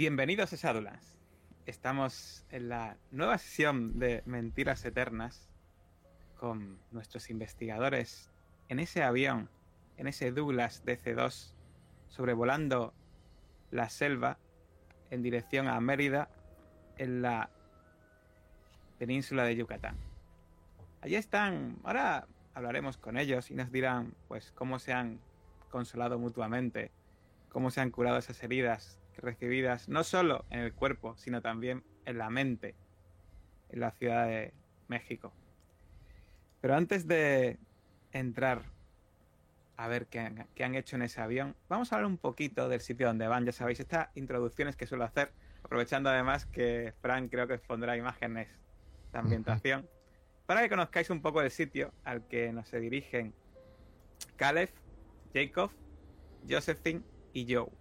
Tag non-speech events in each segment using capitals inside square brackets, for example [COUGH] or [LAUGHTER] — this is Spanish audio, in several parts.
Bienvenidos a Shadowlands. Estamos en la nueva sesión de Mentiras Eternas con nuestros investigadores en ese avión, en ese Douglas DC-2, sobrevolando la selva en dirección a Mérida en la península de Yucatán. Allí están, ahora hablaremos con ellos y nos dirán pues cómo se han consolado mutuamente, cómo se han curado esas heridas recibidas no solo en el cuerpo, sino también en la mente, en la Ciudad de México. Pero antes de entrar a ver qué han, qué han, hecho en ese avión, vamos a hablar un poquito del sitio donde van. Ya sabéis, estas introducciones que suelo hacer, aprovechando además que Frank creo que os pondrá imágenes de ambientación, para que conozcáis un poco el sitio al que nos se dirigen Caleb, Jacob, Josephine y Joe.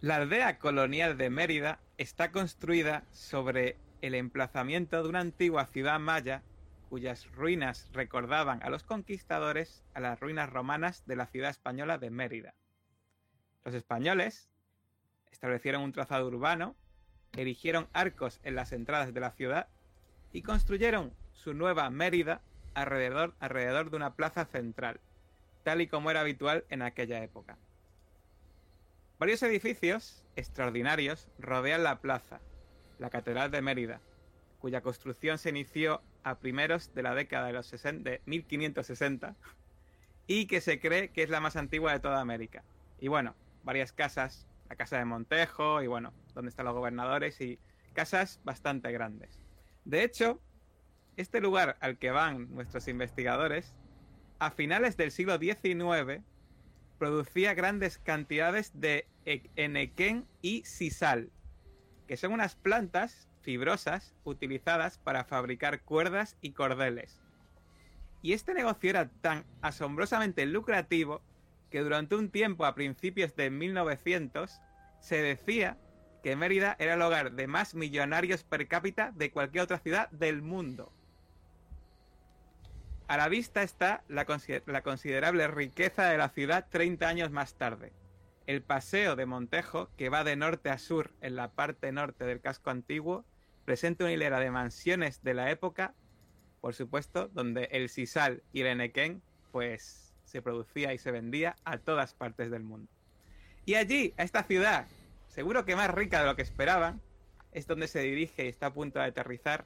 La aldea colonial de Mérida está construida sobre el emplazamiento de una antigua ciudad maya cuyas ruinas recordaban a los conquistadores a las ruinas romanas de la ciudad española de Mérida. Los españoles establecieron un trazado urbano, erigieron arcos en las entradas de la ciudad y construyeron su nueva Mérida alrededor, alrededor de una plaza central, tal y como era habitual en aquella época. Varios edificios extraordinarios rodean la plaza, la Catedral de Mérida, cuya construcción se inició a primeros de la década de los 60, de 1560 y que se cree que es la más antigua de toda América. Y bueno, varias casas, la casa de Montejo y bueno, donde están los gobernadores y casas bastante grandes. De hecho, este lugar al que van nuestros investigadores, a finales del siglo XIX, producía grandes cantidades de enequén y sisal, que son unas plantas fibrosas utilizadas para fabricar cuerdas y cordeles. Y este negocio era tan asombrosamente lucrativo que durante un tiempo a principios de 1900 se decía que Mérida era el hogar de más millonarios per cápita de cualquier otra ciudad del mundo. A la vista está la, considerable riqueza de la ciudad 30 años más tarde. El paseo de Montejo, que va de norte a sur en la parte norte del casco antiguo, presenta una hilera de mansiones de la época, por supuesto, donde el sisal y el enequén, pues se producía y se vendía a todas partes del mundo. Y allí, a esta ciudad, seguro que más rica de lo que esperaban, es donde se dirige y está a punto de aterrizar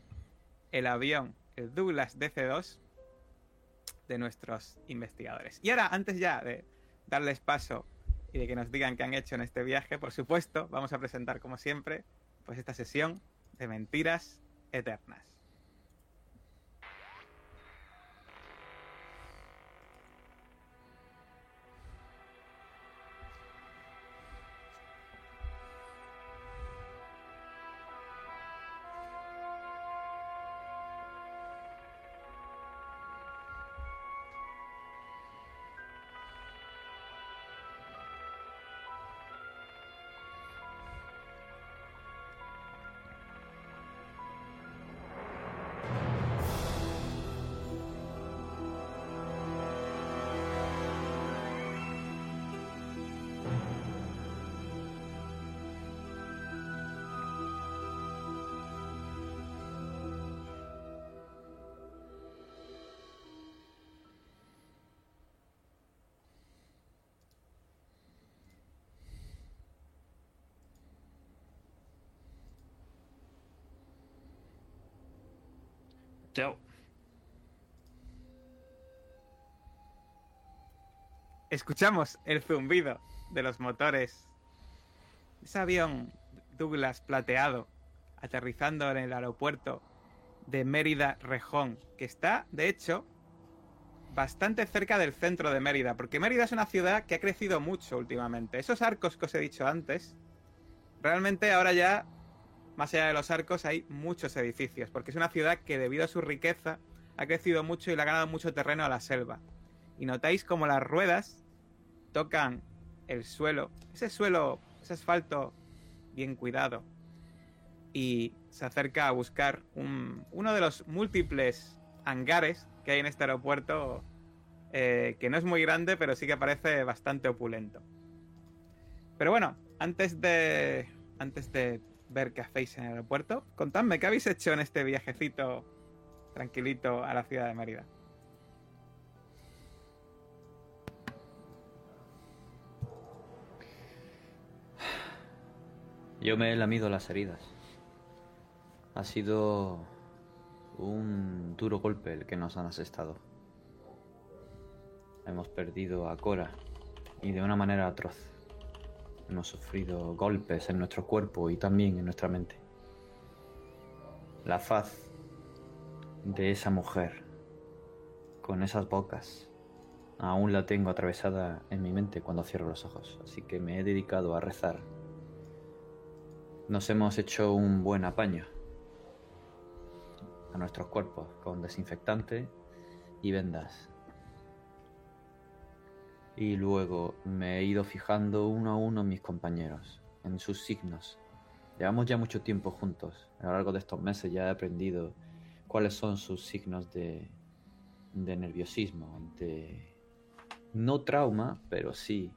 el avión, el Douglas DC-2, de nuestros investigadores. Y ahora, antes ya de darles paso y de que nos digan qué han hecho en este viaje, por supuesto, vamos a presentar como siempre, pues esta sesión de mentiras eternas. Chao. Escuchamos el zumbido de los motores. Ese avión Douglas plateado aterrizando en el aeropuerto de Mérida Rejón, que está, de hecho, bastante cerca del centro de Mérida, porque Mérida es una ciudad que ha crecido mucho últimamente. Esos arcos que os he dicho antes, realmente ahora ya más allá de los arcos hay muchos edificios, porque es una ciudad que debido a su riqueza ha crecido mucho y le ha ganado mucho terreno a la selva. Y notáis como las ruedas tocan el suelo, ese suelo, ese asfalto bien cuidado, y se acerca a buscar un, uno de los múltiples hangares que hay en este aeropuerto, eh, que no es muy grande, pero sí que parece bastante opulento. Pero bueno, antes de, antes de ver qué hacéis en el aeropuerto, contadme qué habéis hecho en este viajecito tranquilito a la ciudad de Mérida. Yo me he lamido las heridas. Ha sido un duro golpe el que nos han asestado. Hemos perdido a Cora y de una manera atroz. Hemos sufrido golpes en nuestro cuerpo y también en nuestra mente. La faz de esa mujer con esas bocas aún la tengo atravesada en mi mente cuando cierro los ojos, así que me he dedicado a rezar. Nos hemos hecho un buen apaño a nuestros cuerpos con desinfectante y vendas. Y luego me he ido fijando uno a uno en mis compañeros, en sus signos. Llevamos ya mucho tiempo juntos. A lo largo de estos meses ya he aprendido cuáles son sus signos de, de nerviosismo, de no trauma, pero sí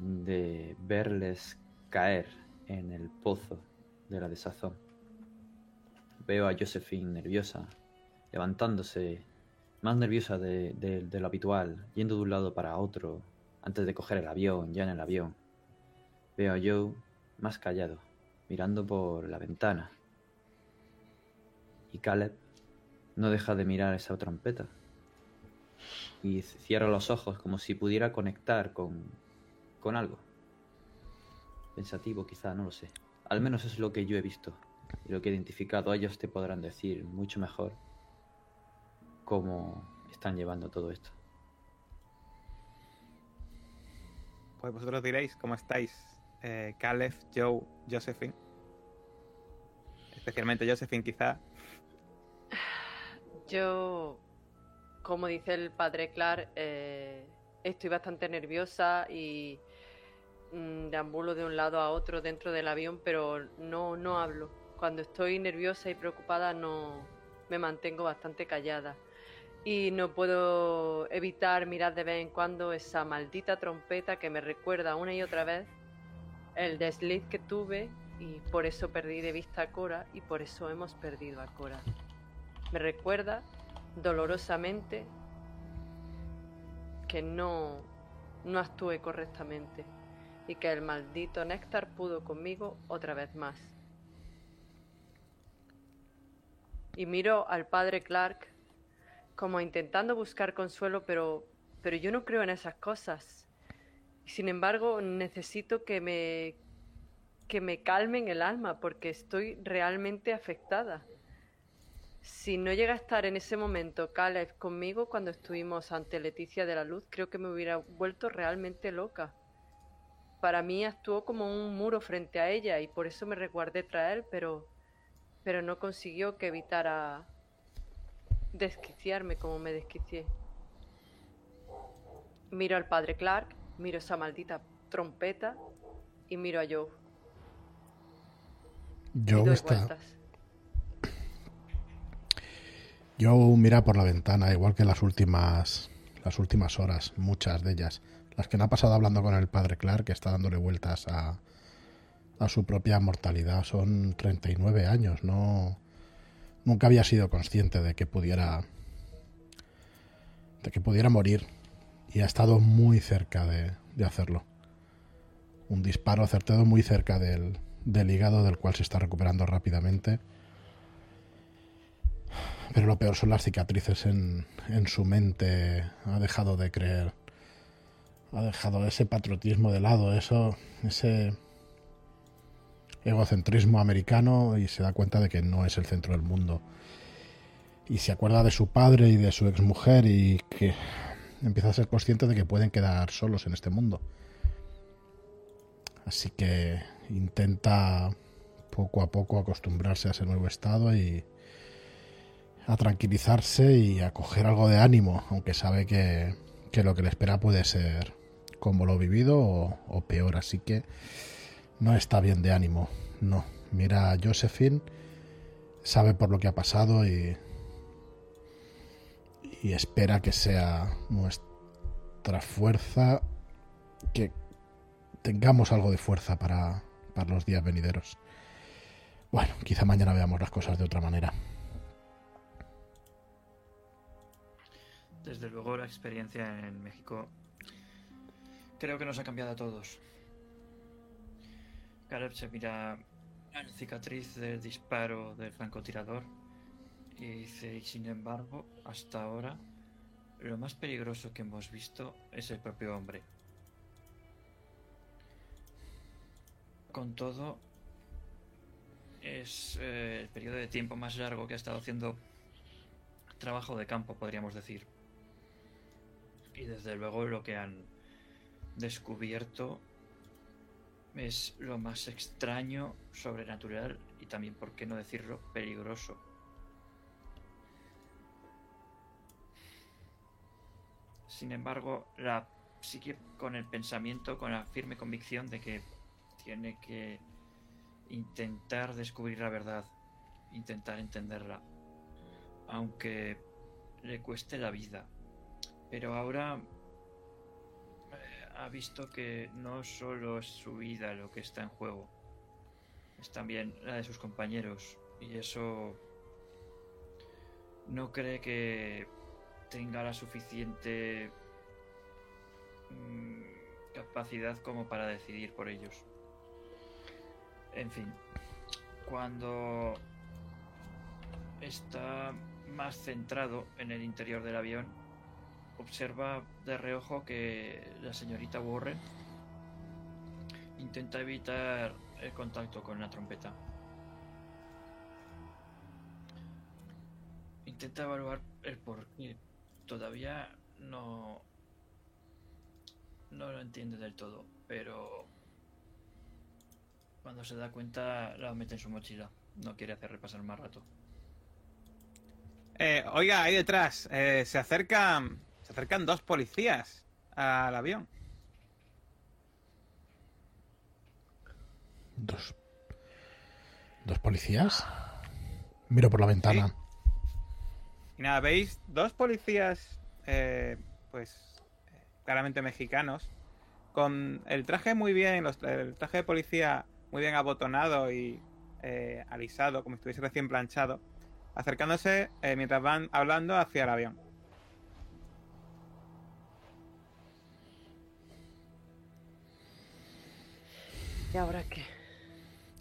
de verles caer en el pozo de la desazón. Veo a Josephine nerviosa, levantándose, más nerviosa de, lo habitual, yendo de un lado para otro, antes de coger el avión, ya en el avión. Veo a Joe más callado, mirando por la ventana. Y Caleb no deja de mirar esa trompeta. Y cierra los ojos como si pudiera conectar con, con algo. Pensativo quizá, no lo sé. Al menos es lo que yo he visto y lo que he identificado, ellos te podrán decir mucho mejor cómo están llevando todo esto. Pues vosotros diréis cómo estáis, eh, Caleb, Joe, Josephine. Especialmente Josephine, quizá. [SIGHS] Yo, como dice el padre Clark, eh, estoy bastante nerviosa y mm, deambulo de un lado a otro dentro del avión, pero no, no hablo. Cuando estoy nerviosa y preocupada no me mantengo bastante callada y no puedo evitar mirar de vez en cuando esa maldita trompeta que me recuerda una y otra vez el desliz que tuve y por eso perdí de vista a Cora y por eso hemos perdido a Cora. Me recuerda dolorosamente que no, no actué correctamente y que el maldito Néctar pudo conmigo otra vez más. y miro al padre Clark como intentando buscar consuelo, pero, pero yo no creo en esas cosas. Sin embargo, necesito que me, que me calmen el alma porque estoy realmente afectada. Si no llega a estar en ese momento Caleb conmigo cuando estuvimos ante Leticia de la Luz, creo que me hubiera vuelto realmente loca. Para mí actuó como un muro frente a ella y por eso me resguardé tras él, pero pero no consiguió que evitara desquiciarme como me desquicié. Miro al padre Clark, miro esa maldita trompeta y miro a Joe. Joe está. [COUGHS] Joe mira por la ventana, igual que las últimas, las últimas horas, muchas de ellas. Las que no ha pasado hablando con el padre Clark, que está dándole vueltas a, a su propia mortalidad. Son 39 años, no nunca había sido consciente de que pudiera de que pudiera morir y ha estado muy cerca de, hacerlo. Un disparo acertado muy cerca del, del hígado del cual se está recuperando rápidamente. Pero lo peor son las cicatrices en, en su mente. Ha dejado de creer. Ha dejado ese patriotismo de lado, eso, ese, egocentrismo americano y se da cuenta de que no es el centro del mundo. Y se acuerda de su padre y de su exmujer y que empieza a ser consciente de que pueden quedar solos en este mundo. Así que intenta poco a poco acostumbrarse a ese nuevo estado y a tranquilizarse y a coger algo de ánimo, aunque sabe que, lo que le espera puede ser como lo vivido o peor. Así que no está bien de ánimo, no. Mira a Josephine, sabe por lo que ha pasado y, y espera que sea nuestra fuerza, que tengamos algo de fuerza para, para los días venideros. Bueno, quizá mañana veamos las cosas de otra manera. Desde luego la experiencia en México creo que nos ha cambiado a todos. Caleb se mira la cicatriz del disparo del francotirador y dice, sin embargo, hasta ahora, lo más peligroso que hemos visto es el propio hombre. Con todo, es eh, el periodo de tiempo más largo que ha estado haciendo trabajo de campo, podríamos decir. Y desde luego lo que han descubierto es lo más extraño, sobrenatural y también, por qué no decirlo, peligroso. Sin embargo, la sigue con el pensamiento, con la firme convicción de que tiene que intentar descubrir la verdad, intentar entenderla, aunque le cueste la vida. Pero ahora ha visto que no solo es su vida lo que está en juego, es también la de sus compañeros, y eso no cree que tenga la suficiente mm, capacidad como para decidir por ellos. En fin, cuando está más centrado en el interior del avión, observa de reojo que la señorita Warren intenta evitar el contacto con la trompeta. Intenta evaluar el por qué. Todavía no no lo entiende del todo, pero cuando se da cuenta la mete en su mochila. No quiere hacer repasar más rato. Eh, oiga, ahí detrás, eh, se acercan, se acercan dos policías al avión. Dos. ¿Dos policías? Miro por la ventana. Y nada, veis dos policías, eh, pues, claramente mexicanos, con el traje muy bien, los- el traje de policía muy bien abotonado y eh, alisado, como si estuviese recién planchado, acercándose eh, mientras van hablando hacia el avión. ¿Y ahora qué?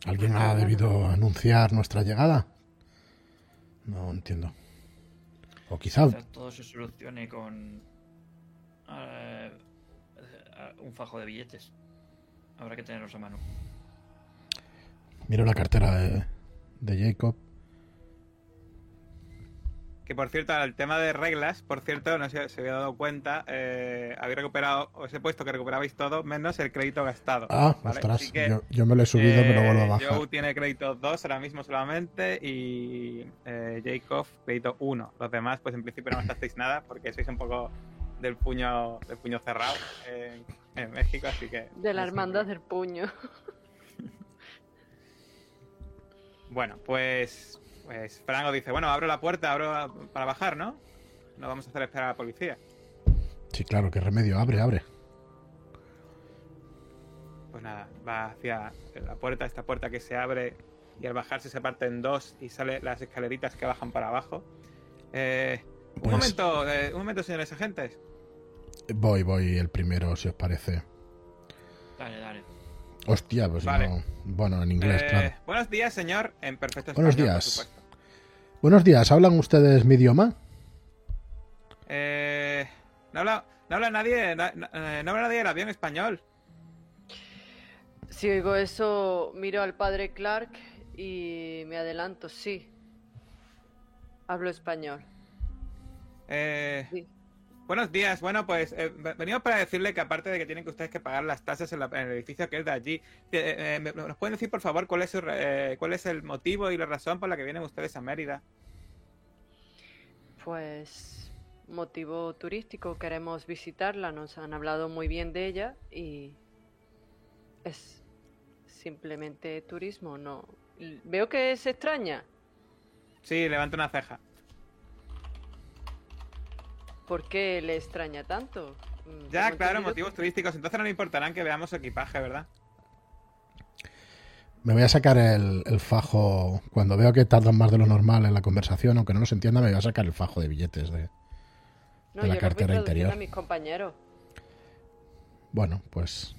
¿Alguien ha debido anunciar nuestra llegada? No entiendo. O quizá Quizás todo se solucione con eh, eh, un fajo de billetes. Habrá que tenerlos a mano. miro la cartera de, de Jacob. Que por cierto, el tema de reglas, por cierto, no sé si se había dado cuenta, eh, habéis recuperado, os he puesto que recuperabais todo, menos el crédito gastado. Ah, ¿vale? ostras, Así que, yo, yo me lo he subido, me lo vuelvo a eh, bajar. Joe tiene crédito 2 ahora mismo solamente y eh, Jacob crédito 1. Los demás, pues en principio no gastasteis nada porque sois un poco del puño del puño cerrado en, en México, así que... De la hermandad del puño. [LAUGHS] Bueno, pues, pues Franco dice, bueno, abro la puerta, abro para bajar, ¿no? No vamos a hacer esperar a la policía. Sí, claro, qué remedio. Abre, abre. Pues nada, va hacia la puerta, esta puerta que se abre y al bajarse se parte en dos y sale las escaleritas que bajan para abajo. Eh, un Pues- momento, eh, un momento, señores agentes. Voy, voy el primero, si os parece. Dale, dale. Hostia, pues Vale. no. Bueno, en inglés, Eh, claro. Buenos días, señor, en perfecto Buenos español, por días. Buenos días, ¿hablan ustedes mi idioma? Eh, no habla, no habla nadie, no, no- eh, no habla nadie del avión español. Si oigo eso, miro al padre Clark y me adelanto, sí. Hablo español. Eh, Sí. Buenos días. Bueno, pues eh, ve- venimos para decirle que aparte de que tienen que ustedes que pagar las tasas en, la- en el edificio que es de allí, eh, eh, ¿me- ¿nos pueden decir por favor cuál es, su eh, cuál es el motivo y la razón por la que vienen ustedes a Mérida? Pues motivo turístico, queremos visitarla, nos han hablado muy bien de ella y es simplemente turismo, no. Veo que es extraña. Sí, levanta una ceja. ¿Por qué le extraña tanto? Mm, Ya, claro, motivos turísticos. Entonces no le importarán que veamos su equipaje, ¿verdad? Me voy a sacar el, el fajo. Cuando veo que tardan más de lo normal en la conversación, aunque no nos entienda, me voy a sacar el fajo de billetes de. No, de la yo lo voy cartera interior. a mis compañeros. Bueno, pues.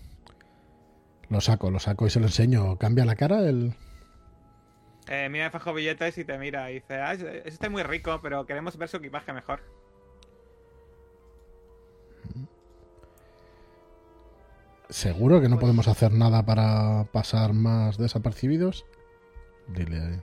Lo saco, lo saco y se lo enseño. ¿Cambia la cara el.? Eh, mira el fajo billetes y te mira y dice, ah, es- es- está muy rico, pero queremos ver su equipaje mejor. ¿Seguro que no Pues- podemos hacer nada para pasar más desapercibidos? Dile.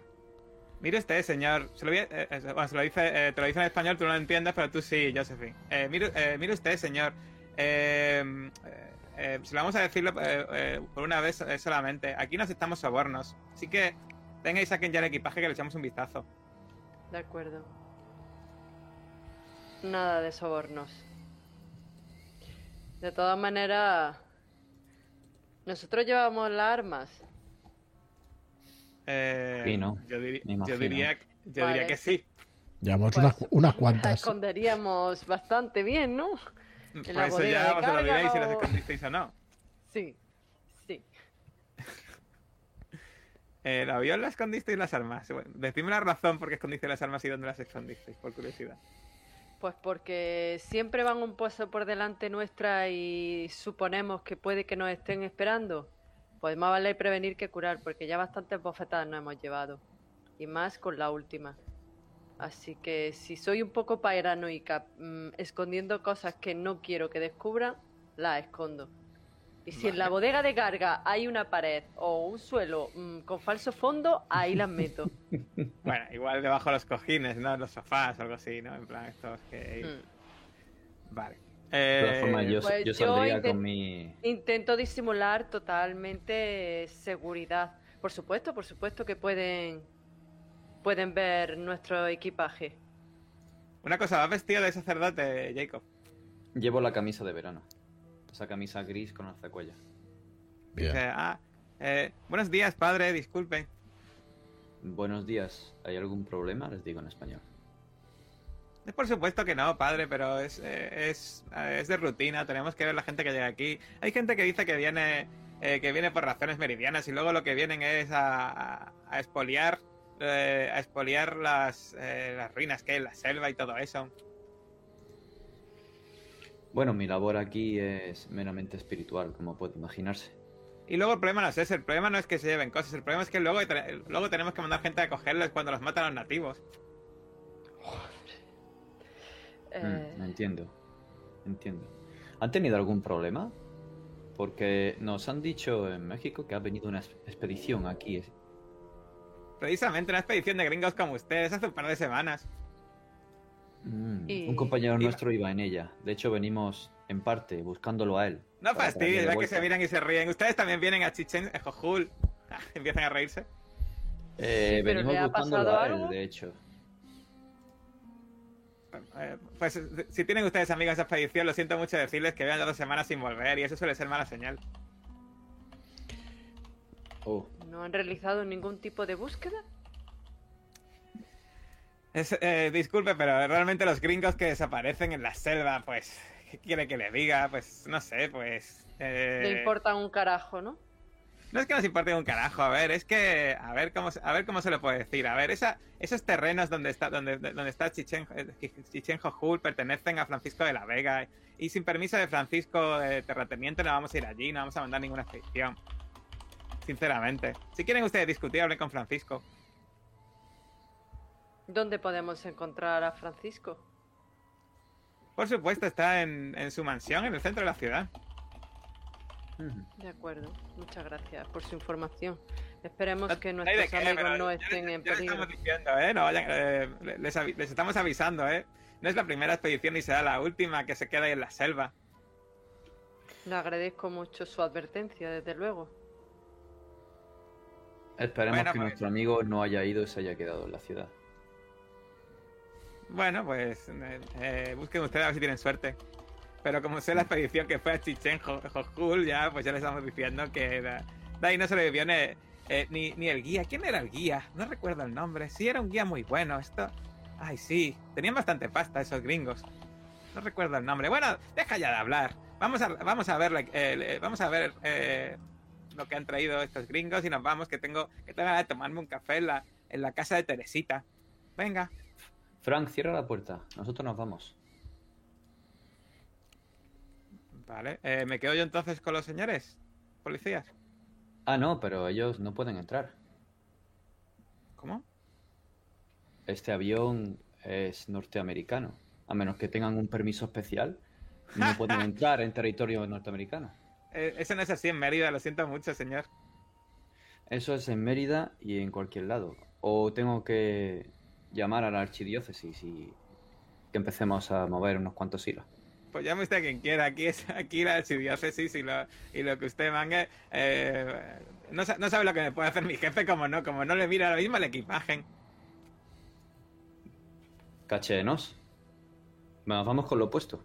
Mire usted, señor. Se lo, eh, eh, bueno, se lo dice, eh, te lo dice en español, tú no lo entiendes, pero tú sí, Josephine. Eh, mire, eh, mire usted, señor. Eh, eh, eh, se lo vamos a decirlo eh, eh, por una vez eh, solamente. Aquí no aceptamos sobornos. Así que venga y saquen ya el equipaje que le echamos un vistazo. De acuerdo. Nada de sobornos. De todas maneras, nosotros llevamos las armas. Eh, Sí, ¿no? Yo, diría, yo Vale. diría que sí. Llevamos Pues, unas, unas Las cuantas. esconderíamos bastante bien, ¿no? Por la eso ya os lo diréis si las escondisteis o no. Sí, sí. [LAUGHS] Eh, ¿El avión la escondisteis las armas? Bueno, decidme la razón por qué escondisteis las armas y dónde las escondisteis, por curiosidad. Pues porque siempre van un paso por delante nuestra y suponemos que puede que nos estén esperando. Pues más vale prevenir que curar, porque ya bastantes bofetadas nos hemos llevado. Y más con la última. Así que si soy un poco paranoica, mm, escondiendo cosas que no quiero que descubran, las escondo. Y si en la bodega de carga hay una pared o un suelo mm, con falso fondo, ahí las meto. [LAUGHS] Bueno, igual debajo de los cojines, ¿no? En los sofás o algo así, ¿no? En plan, estos que... Mm. Vale. De todas Eh, formas, yo, pues yo saldría con mi. Intento disimular totalmente seguridad. Por supuesto, por supuesto que pueden pueden ver nuestro equipaje. Una cosa, ¿vas vestido de sacerdote, Jacob? Llevo la camisa de verano. Esa camisa gris con alzacuella. Dice, ah, eh, buenos días, padre, disculpen. Buenos días. ¿Hay algún problema? Les digo en español. Es por supuesto que no, padre, pero es, eh, es, eh, es de rutina. Tenemos que ver la gente que llega aquí. Hay gente que dice que viene, eh, que viene por razones meridianas y luego lo que vienen es a, a, a expoliar, eh, a expoliar las, eh, las ruinas que hay en la selva y todo eso. Bueno, mi labor aquí es meramente espiritual, como puede imaginarse. Y luego el problema no es ese, el problema no es que se lleven cosas, el problema es que luego, luego tenemos que mandar gente a cogerlos cuando los matan los nativos. Eh, Mm, entiendo. Entiendo. ¿Han tenido algún problema? Porque nos han dicho en México que ha venido una ex- expedición aquí. Precisamente una expedición de gringos como ustedes hace un par de semanas. Mm, Y- Un compañero Iba- nuestro iba en ella. De hecho, venimos en parte buscándolo a él. No fastidies, ves que se miran y se ríen. Ustedes también vienen a Chichen Jojul. [LAUGHS] Empiezan a reírse. Eh, Sí, pero venimos ¿le ha buscándolo a él, algo? de hecho. Eh, pues eh, si tienen ustedes amigos de esa expedición, lo siento mucho decirles que vean dos semanas sin volver y eso suele ser mala señal. Oh, ¿No han realizado ningún tipo de búsqueda? Es, eh, disculpe, pero realmente los gringos que desaparecen en la selva, pues, ¿qué quiere que le diga? Pues, no sé, pues... eh, Le importa un carajo, ¿no? No es que nos importe un carajo, a ver, es que a ver cómo se- a ver cómo se lo puede decir. A ver, esa, esos terrenos donde está donde, donde está Chichen, eh, Chichen Jojul pertenecen a Francisco de la Vega y sin permiso de Francisco Terrateniente no vamos a ir allí, no vamos a mandar ninguna expedición. Sinceramente. Si quieren ustedes discutir, hablen con Francisco. ¿Dónde podemos encontrar a Francisco? Por supuesto, está en, en su mansión en el centro de la ciudad. De acuerdo, muchas gracias por su información. Esperemos No- que nuestros qué, amigos no ya estén les- en ya peligro. estamos diciendo, ¿eh? No vayan, eh, les, estamos avisando, ¿eh? No es la primera expedición ni será la última que se queda ahí en la selva. Le agradezco mucho su advertencia, desde luego. Esperemos Bueno, que pues- nuestro amigo no haya ido y se haya quedado en la ciudad. Bueno, pues eh, eh, busquen ustedes a ver si tienen suerte. Pero como sé la expedición que fue a Chichen Jo- Jojul, ya pues ya les estamos diciendo que de, de ahí no se le ni, eh, ni, ni el guía. ¿Quién era el guía? No recuerdo el nombre. Sí, era un guía muy bueno. Esto. Ay, sí. Tenían bastante pasta esos gringos. No recuerdo el nombre. Bueno, deja ya de hablar. Vamos a, vamos a ver, eh, le- vamos a ver lo que han traído estos gringos y nos vamos, que tengo que tengo tomarme un café en la, en la casa de Teresita. Venga. Frank, cierra la puerta. Nosotros nos vamos. Vale. eh, ¿Me quedo yo entonces con los señores? ¿Policías? Ah, no, pero ellos no pueden entrar. ¿Cómo? Este avión es norteamericano. A menos que tengan un permiso especial, no pueden [LAUGHS] entrar en territorio norteamericano. Eh, eso no es así en Mérida, lo siento mucho, señor. Eso es en Mérida y en cualquier lado. O tengo que llamar a la archidiócesis y que empecemos a mover unos cuantos hilos. Pues llame usted a quien quiera. Aquí es aquí la archidiócesis y lo, y lo que usted mangue. eh, no, no sabe lo que me puede hacer mi jefe, como no, como no le mira ahora mismo el equipaje. Cachéenos. Nos vamos con lo opuesto.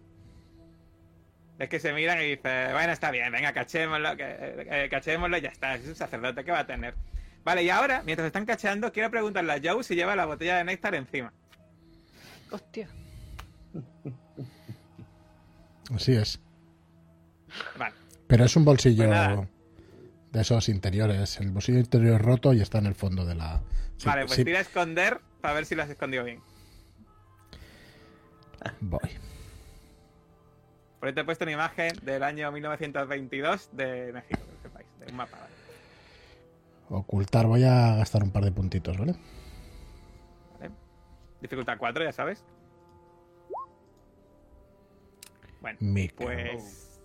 Es que se miran y dicen, bueno, está bien, venga, cachémoslo, que, eh, cachémoslo y ya está. Es un sacerdote que va a tener. Vale, y ahora, mientras están cacheando, quiero preguntarle a Joe si lleva la botella de néctar encima. Hostia. Así es. Vale. Pero es un bolsillo Pues de esos interiores. El bolsillo interior es roto y está en el fondo de la. Sí, vale, pues sí, tira a esconder para ver si lo has escondido bien. Voy. Por ahí te he puesto una imagen del año 1922 de México, que sepáis, de un mapa. Ocultar, voy a gastar un par de puntitos, ¿vale? ¿Vale? Dificultad 4, ya sabes. Bueno, pues.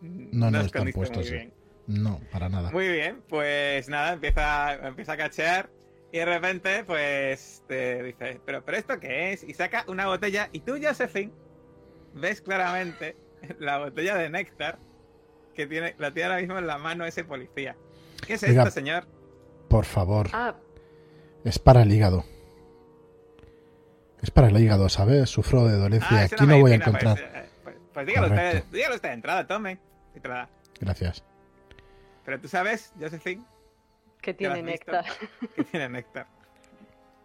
No, no, están puestos, sí. bien. No, para nada. Muy bien, pues nada, empieza, empieza a cachear y de repente, pues te dice, ¿pero, pero esto qué es? Y saca una botella y tú, Josephine, ves claramente [LAUGHS] la botella de néctar que tiene, la tiene ahora mismo en la mano ese policía. ¿Qué es Oiga. esto, señor? Por favor, Ah, es para el hígado. Es para el hígado, ¿sabes? Sufro de dolencia. Ah, Aquí no voy a medicina, encontrar. Pues, pues- pues dígalo usted, dígalo usted de entrada, tome. Y te la da. Gracias. Pero tú sabes, Josephine, que ¿Ya la tiene néctar. [LAUGHS] que tiene néctar.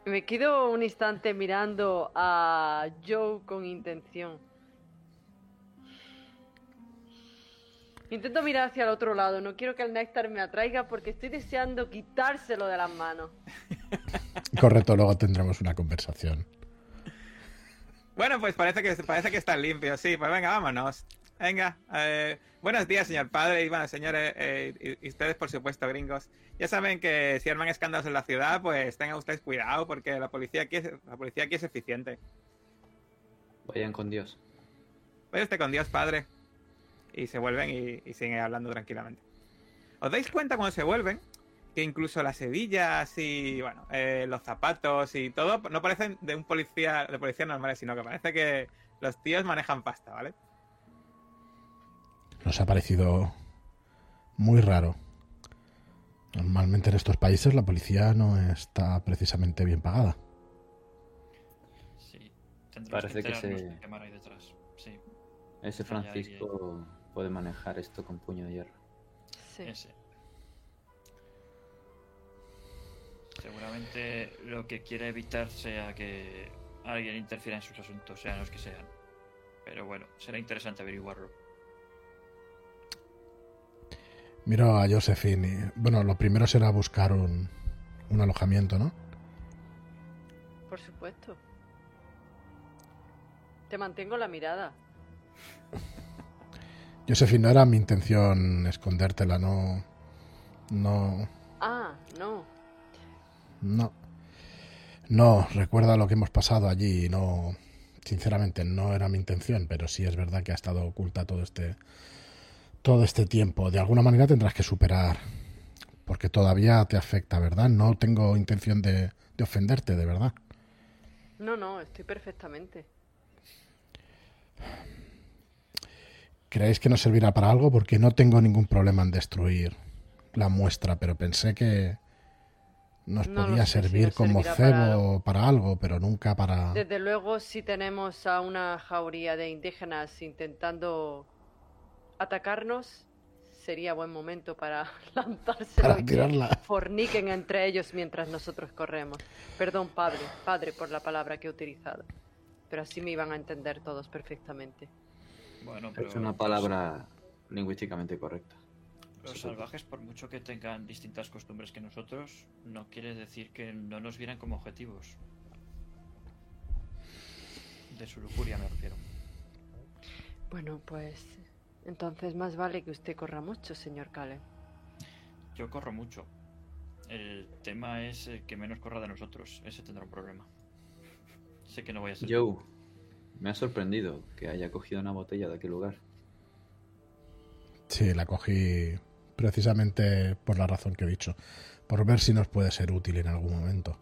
Me quedo un instante mirando a Joe con intención. Intento mirar hacia el otro lado, no quiero que el néctar me atraiga porque estoy deseando quitárselo de las manos. Correcto, luego tendremos una conversación. Bueno, pues parece que parece que está limpio, sí. Pues venga, vámonos. Venga. eh, buenos días, señor padre. Y bueno, señores, eh, y, y ustedes, por supuesto, gringos. Ya saben que si arman escándalos en la ciudad, pues tengan ustedes cuidado porque la policía aquí es, la policía aquí es eficiente. Vayan con Dios. Vaya usted con Dios, padre. Y se vuelven y, y siguen hablando tranquilamente. ¿Os dais cuenta cuando se vuelven? Que incluso las hebillas y, bueno, eh, los zapatos y todo no parecen de un policía, de policía normales, sino que parece que los tíos manejan pasta, ¿vale? Nos ha parecido muy raro. Normalmente en estos países la policía no está precisamente bien pagada. Sí, Parece que se- detrás. Sí, Ese Francisco puede manejar esto con puño de hierro. Sí. ese. Seguramente lo que quiere evitar sea que alguien interfiera en sus asuntos, sean los que sean. Pero bueno, será interesante averiguarlo. Miro a Josephine y... Bueno, lo primero será buscar un, un alojamiento, ¿no? Por supuesto. Te mantengo la mirada. [LAUGHS] Josephine, no era mi intención escondértela, no... No... Ah, no. No. No, recuerda lo que hemos pasado allí y no... Sinceramente, no era mi intención, pero sí es verdad que ha estado oculta todo este... Todo este tiempo. De alguna manera tendrás que superar. Porque todavía te afecta, ¿verdad? No tengo intención de, de ofenderte, de verdad. No, no, estoy perfectamente. ¿Creéis que nos servirá para algo? Porque no tengo ningún problema en destruir la muestra, pero pensé que nos No podía si servir nos como para cebo para algo, pero nunca para... Desde luego, si tenemos a una jauría de indígenas intentando atacarnos, sería buen momento para [LAUGHS] lanzárselo Para tirarla. forniquen entre ellos mientras nosotros corremos. Perdón, padre, padre, por la palabra que he utilizado. pero así me iban a entender todos perfectamente. Bueno, pero Es una los- palabra lingüísticamente correcta. Los salvajes, por mucho que tengan distintas costumbres que nosotros, no quiere decir que no nos vieran como objetivos. De su lujuria me refiero. Bueno, pues entonces más vale que usted corra mucho, señor Caleb. Yo corro mucho. El tema es eh, que menos corra de nosotros. Ese tendrá un problema. Sé que no voy a ser. Joe, me ha sorprendido que haya cogido una botella de aquel lugar. Sí, la cogí precisamente por la razón que he dicho, por ver si nos puede ser útil en algún momento.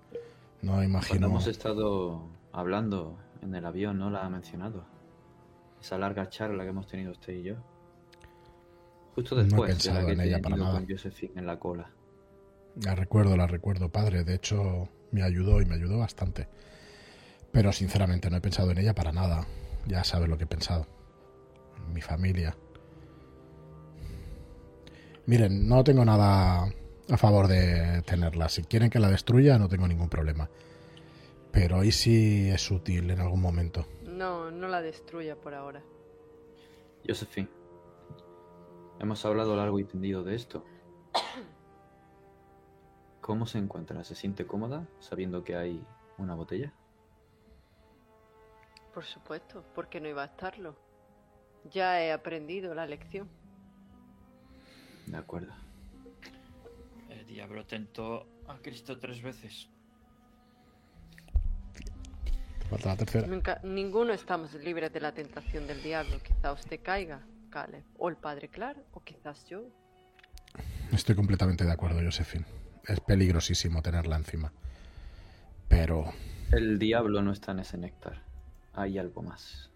No Cuando imagino. hemos estado hablando en el avión, no la ha mencionado. Esa larga charla que hemos tenido usted y yo. Justo No he después de la que en he ella para nada. con Josephine en la cola. La recuerdo, la recuerdo, padre. De hecho, me ayudó y me ayudó bastante. Pero sinceramente no he pensado en ella para nada. Ya sabes lo que he pensado. En mi familia. Miren, no tengo nada a favor de tenerla. Si quieren que la destruya, no tengo ningún problema. Pero ¿y si es útil en algún momento? No, no la destruya por ahora. Josephine, hemos hablado largo y tendido de esto. ¿Cómo se encuentra? ¿Se siente cómoda sabiendo que hay una botella? Por supuesto, porque no iba a estarlo. Ya he aprendido la lección. De acuerdo. El diablo tentó a Cristo tres veces. Falta la tercera. Nunca, ninguno estamos libres de la tentación del diablo. Quizá usted caiga, Caleb, o el padre Clark, o quizás yo. Estoy completamente de acuerdo, Josephine. Es peligrosísimo tenerla encima. Pero El diablo no está en ese néctar. Hay algo más.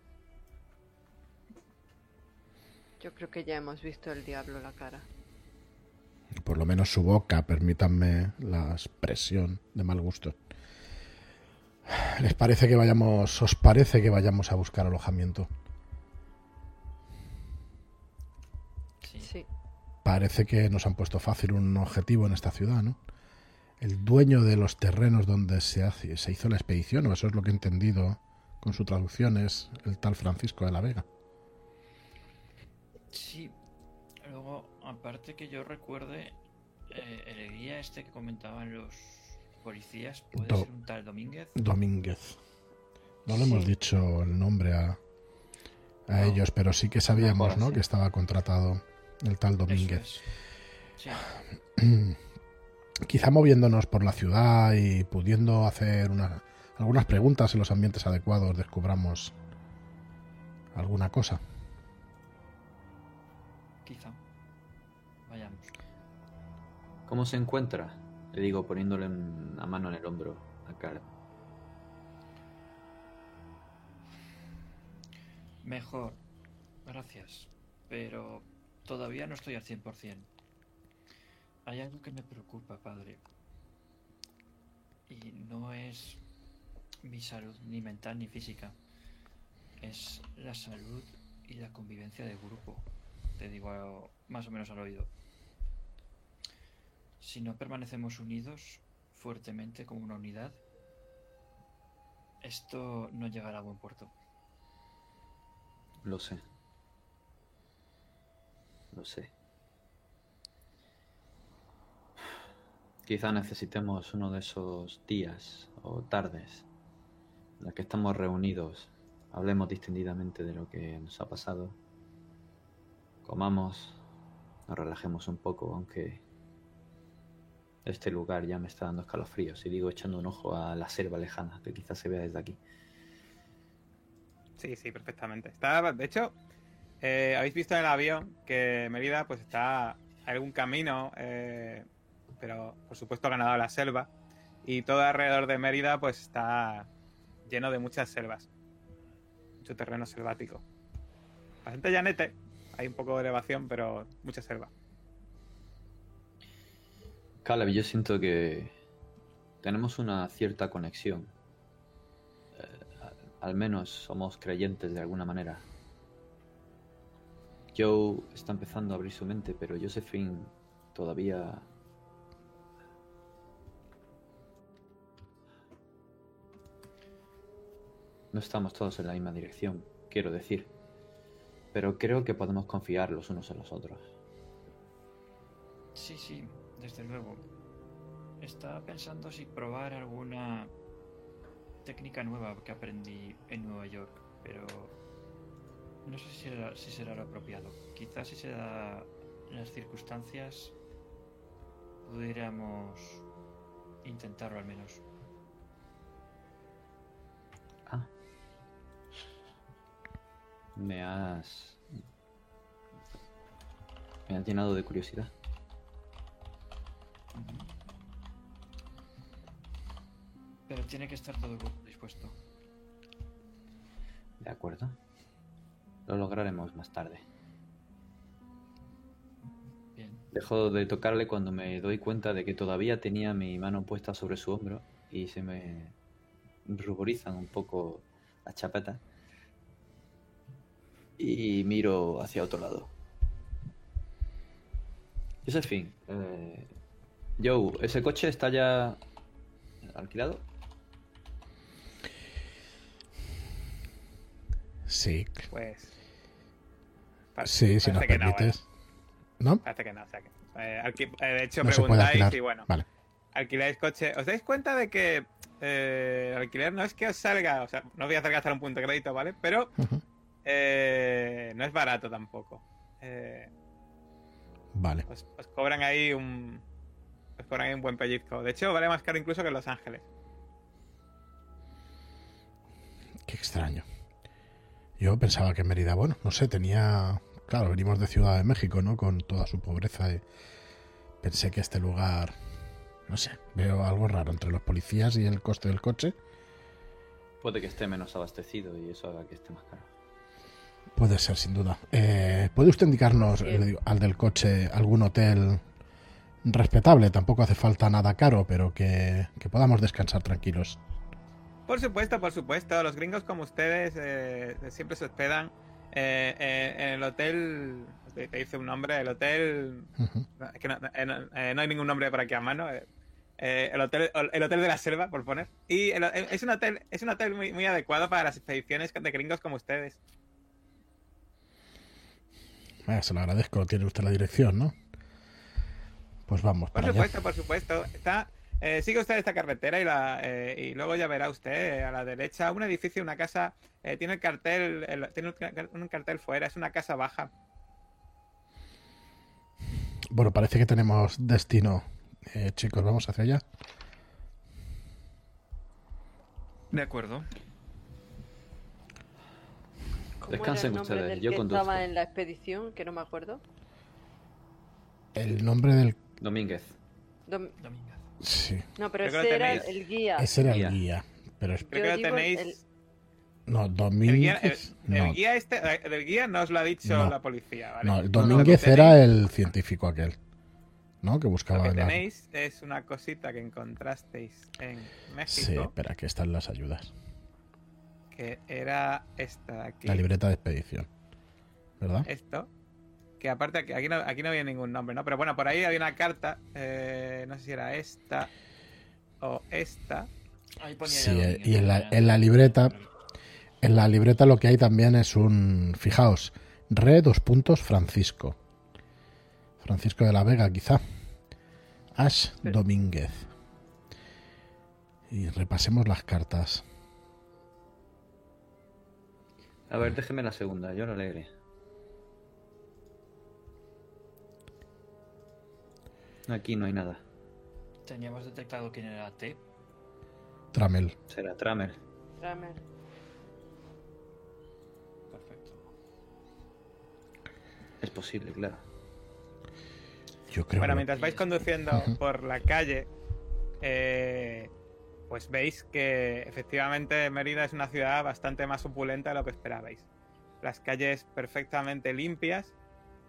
Yo creo que ya hemos visto el diablo la cara. por lo menos su boca, permítanme la expresión de mal gusto. ¿Les parece que vayamos, os parece que vayamos a buscar alojamiento? Sí. Sí, Parece que nos han puesto fácil un objetivo en esta ciudad, ¿no? El dueño de los terrenos donde se, hace- se hizo la expedición, o eso es lo que he entendido con su traducción, es el tal Francisco de la Vega. Sí. Luego, aparte que yo recuerde, eh, el guía este que comentaban los policías puede Do- ser un tal Domínguez. Domínguez. No le Sí. hemos dicho el nombre a, a No. ellos, pero sí que sabíamos, ¿no? Que estaba contratado el tal Domínguez. es. Sí. [CLEARS THROAT] Quizá moviéndonos por la ciudad y pudiendo hacer una- algunas preguntas en los ambientes adecuados descubramos alguna cosa. Quizá. Vayamos. ¿Cómo se encuentra? Le digo poniéndole una mano en el hombro a cara. Mejor. Gracias. Pero todavía no estoy al 100%. Hay algo que me preocupa, padre. Y no es mi salud ni mental ni física. Es la salud y la convivencia del grupo. Te digo más o menos al oído. Si no permanecemos unidos fuertemente como una unidad, esto no llegará a buen puerto. Lo sé. Lo sé. Quizá necesitemos uno de esos días o tardes los que estamos reunidos, hablemos distendidamente de lo que nos ha pasado, comamos, nos relajemos un poco, aunque este lugar ya me está dando escalofríos y digo echando un ojo a la selva lejana que quizás se vea desde aquí. Sí, sí, perfectamente. De hecho, eh, habéis visto en el avión que Mérida pues está algún camino, eh, pero por supuesto ganado la selva. Y todo alrededor de Mérida pues está lleno de muchas selvas. Mucho terreno selvático. Bastante llanete, hay un poco de elevación, pero mucha selva. Caleb, yo siento que tenemos una cierta conexión. Eh, al menos somos creyentes de alguna manera. Joe está empezando a abrir su mente, pero Josephine todavía... No estamos todos en la misma dirección, quiero decir. Pero creo que podemos confiar los unos en los otros. Sí, sí, desde luego. Estaba pensando si probar alguna técnica nueva que aprendí en Nueva York, pero no sé si será, si será lo apropiado. Quizás si se da las circunstancias, pudiéramos intentarlo al menos. Me has... Me has llenado de curiosidad. Pero tiene que estar todo dispuesto. De acuerdo. Lo lograremos más tarde. Bien. Dejo de tocarle cuando me doy cuenta de que todavía tenía mi mano puesta sobre su hombro y se me ruborizan un poco las chapetas. Y miro hacia otro lado. Josephine, eh, Joe, ¿ese coche está ya alquilado? Sí, Pues. sí, si nos que no, permites. ¿No? Parece que no. O sea que, eh, eh, de hecho, No preguntáis y bueno, Vale. alquiláis coche. ¿Os dais cuenta de que eh, el alquiler no es que os salga, o sea, no os voy a hacer gastar un punto de crédito, ¿vale? Pero. Eh, no es barato tampoco. Eh, Vale. os, os cobran ahí un. Os cobran ahí un buen pellizco. De hecho, vale más caro incluso que en Los Ángeles. Qué extraño. Yo pensaba que en Mérida, bueno, no sé, tenía. Claro, venimos de Ciudad de México, ¿no? Con toda su pobreza. Y pensé que este lugar. No sé, veo algo raro entre los policías y el coste del coche. Puede que esté menos abastecido y eso haga que esté más caro. Puede ser, sin duda. Eh, ¿Puede usted indicarnos, le digo, al del coche, algún hotel respetable? Tampoco hace falta nada caro, pero que, que podamos descansar tranquilos. Por supuesto, por supuesto. Los gringos como ustedes eh, siempre se hospedan eh, eh, en el hotel. Te, te dice un nombre, el hotel. Es que no, eh, eh, hay ningún nombre por aquí a mano. eh, eh, el hotel el hotel de la selva, por poner. Y el- el- es un hotel es un hotel muy, muy adecuado para las expediciones de gringos como ustedes. Vaya, se lo agradezco, tiene usted la dirección, ¿no? Pues vamos, Por para allá. supuesto, por supuesto. Está, eh, sigue usted esta carretera y, la, eh, y luego ya verá usted eh, a la derecha un edificio, una casa. eh, tiene el cartel, el- tiene un, ca- un cartel fuera. Es una casa baja. Bueno, parece que tenemos destino. Eh, chicos, vamos hacia allá. De acuerdo. ¿Cómo Descansen era el nombre ustedes, del yo que conduzco. estaba en la expedición? Que no me acuerdo. El nombre del... Domínguez. Dom- Dominga. Sí, No, pero Creo ese lo era tenéis. el guía. ese era el guía. Pero es- Creo que lo tenéis. el- no, El guía, el- Domínguez. el No, guía este, eh, el guía no os lo ha dicho No. la policía, ¿vale? no, el Lo Domínguez tenéis- era el científico aquel. ¿No? Que Lo buscaba que en la- tenéis es una cosita que encontrasteis en Sí, México, espera, que están las ayudas. Que era esta de aquí. La libreta de expedición. ¿Verdad? Esto. Que aparte aquí, aquí no, aquí no había ningún nombre, ¿no? Pero bueno, por ahí había una carta. eh, no sé si era esta o esta. Ahí ponía Sí, ya eh, y en la- en la libreta- En la libreta lo que hay también es un. Fijaos, Re dos puntos Francisco. Francisco de la Vega, quizá. Ash Domínguez. Y repasemos las cartas. A ver, déjeme la segunda, yo la leeré. Aquí no hay nada. Teníamos detectado quién era T. Tramel. Será Tramer. Kramer. Perfecto. Es posible, claro. Yo creo Bueno, mientras vais conduciendo [LAUGHS] por la calle, eh, pues veis que efectivamente Mérida es una ciudad bastante más opulenta de lo que esperabais. Las calles perfectamente limpias,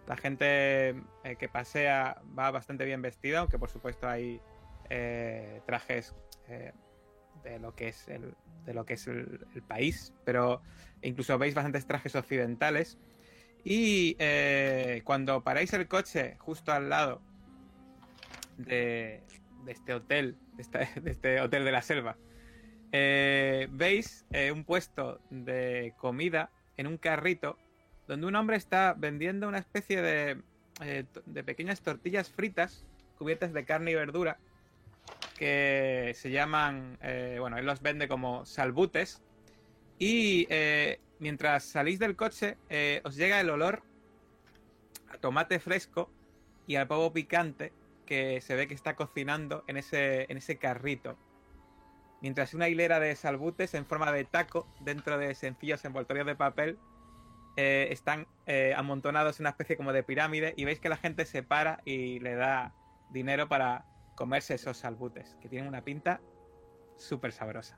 la gente eh, que pasea va bastante bien vestida, aunque por supuesto hay eh, trajes eh, de lo que es el, de lo que es el, país, pero incluso veis bastantes trajes occidentales. Y cuando paráis el coche justo al lado de este hotel, [LAUGHS] de este, hotel de la selva, eh, veis eh, un puesto de comida en un carrito donde un hombre está vendiendo una especie de, eh, de pequeñas tortillas fritas cubiertas de carne y verdura que se llaman, bueno, él los vende como salbutes. Y mientras salís del coche os llega el olor a tomate fresco y al pavo picante que se ve que está cocinando en ese, en ese carrito. Mientras una hilera de salbutes en forma de taco dentro de sencillos envoltorios de papel eh, están eh, amontonados en una especie como de pirámide y veis que la gente se para y le da dinero para comerse esos salbutes, que tienen una pinta súper sabrosa.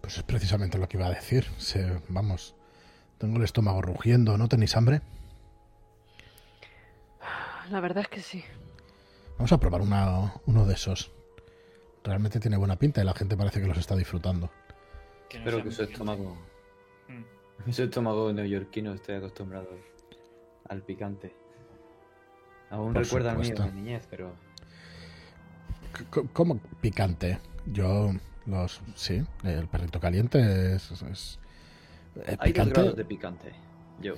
Pues es precisamente lo que iba a decir. Se- vamos, tengo el estómago rugiendo. ¿No tenéis hambre? La verdad es que sí. Vamos a probar una- uno de esos. Realmente tiene buena pinta y la gente parece que los está disfrutando. Que no Espero que su estómago, Mm. [LAUGHS] su estómago neoyorquino esté acostumbrado al picante. Aún Por recuerda al mío de niñez, pero ¿Cómo picante? Yo los sí, el perrito caliente es, es- es- hay dos grados de picante. Yo.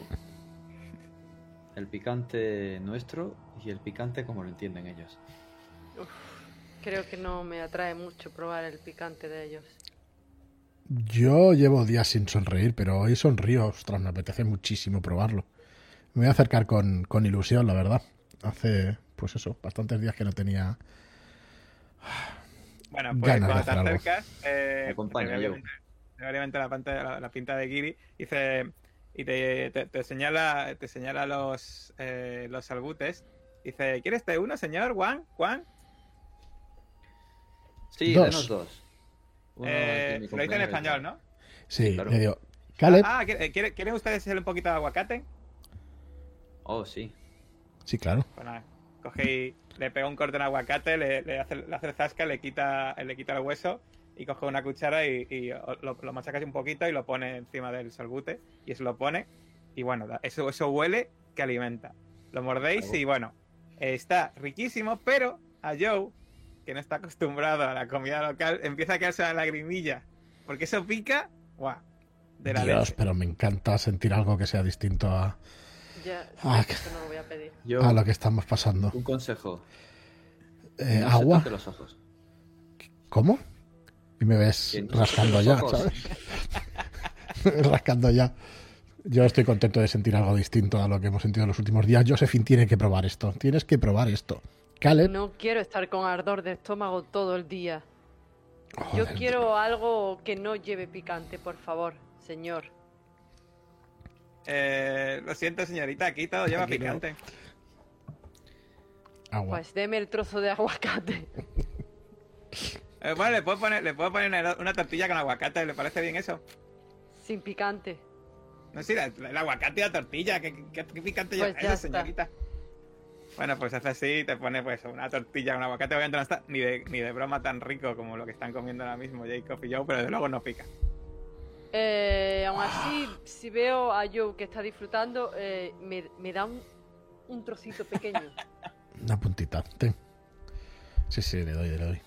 El picante nuestro y el picante como lo entienden ellos. Creo que no me atrae mucho probar el picante de ellos. Yo llevo días sin sonreír, pero hoy sonrío. Ostras, me apetece muchísimo probarlo. Me voy a acercar con, con ilusión, la verdad. Hace, pues eso, bastantes días que no tenía. Bueno, pues Ganas de cuando te acercas, eh, te la, pantalla, la, la pinta de Giri dice, y te, te, te señala, te señala los, eh, los salbutes. Dice, ¿quieres té uno, señor? ¿Juan? ¿Juan? Sí, Dos. denos dos. Uno Eh, lo dice en español, es- ¿no? Sí, claro. le digo, Caleb. Ah, ¿quiere- quiere- ¿quieren ustedes echarle un poquito de aguacate? Oh, sí. Sí, claro. Pues nada, coge y le pega un corte en aguacate, le, le hace, le hace el zasca, le quita, le quita el hueso y coge una cuchara y, y lo, lo machaca así un poquito y lo pone encima del salbute y eso lo pone y bueno, eso, eso huele que alimenta. Lo mordéis y bueno, está riquísimo, pero a Joe, que no está acostumbrado a la comida local, empieza a quedarse la lagrimilla porque eso pica, guau, de la Dios, leche. pero me encanta sentir algo que sea distinto a, Ya, Ah, eso no lo voy a pedir. Yo, a lo que estamos pasando. un consejo. Eh, no se ¿Agua? toque los ojos. ¿Cómo? Y me ves rascando ya. ¿sabes? [LAUGHS] rascando ya. Yo estoy contento de sentir algo distinto a lo que hemos sentido en los últimos días. Josephine tiene que probar esto. Tienes que probar esto. Caleb. No quiero estar con ardor de estómago todo el día. Yo quiero algo que no lleve picante, por favor, señor. Eh, lo siento señorita, aquí todo lleva Aquí no. picante. Agua. Pues deme el trozo de aguacate. [LAUGHS] Eh, bueno, le puedo poner, le puedo poner una, una tortilla con aguacate, ¿le parece bien eso? Sin picante. No la- el aguacate y la tortilla, ¿qué, qué- qué picante Pues lleva ya señorita? Bueno, pues hace así y te pone pues una tortilla con aguacate. Obviamente no está ni de, ni de broma tan rico como lo que están comiendo ahora mismo Jacob y Joe, pero desde luego no pica. Eh, aún así, si veo a Joe que está disfrutando, eh, me, me da un, un trocito pequeño. [LAUGHS] Una puntita. Ten. Sí, sí, le doy, le doy.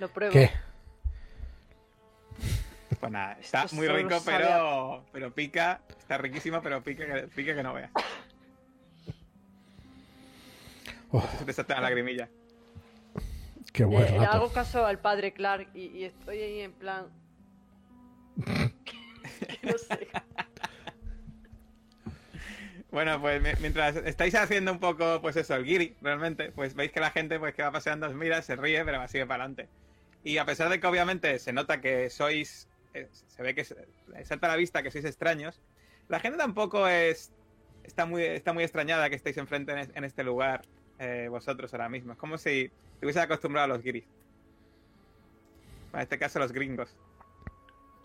Lo pruebo. ¿Qué? Pues nada, está Esto muy rico, pero, pero pica. Está riquísimo, pero pica que, pica que no veas. Oh, Se te salta la lagrimilla. qué buen Eh, le hago caso al padre Clark y, y estoy ahí en plan. que no sé. [LAUGHS] Bueno, pues mi- mientras estáis haciendo un poco, pues eso, el guiri, realmente, pues veis que la gente pues que va paseando os mira, se ríe, pero va sigue para adelante. Y a pesar de que obviamente se nota que sois, eh, se ve que se- salta a la vista que sois extraños, la gente tampoco es está muy está muy extrañada que estéis enfrente en, es- en este lugar eh, vosotros ahora mismo. Es como si estuviese acostumbrado a los guiris. En este caso los gringos.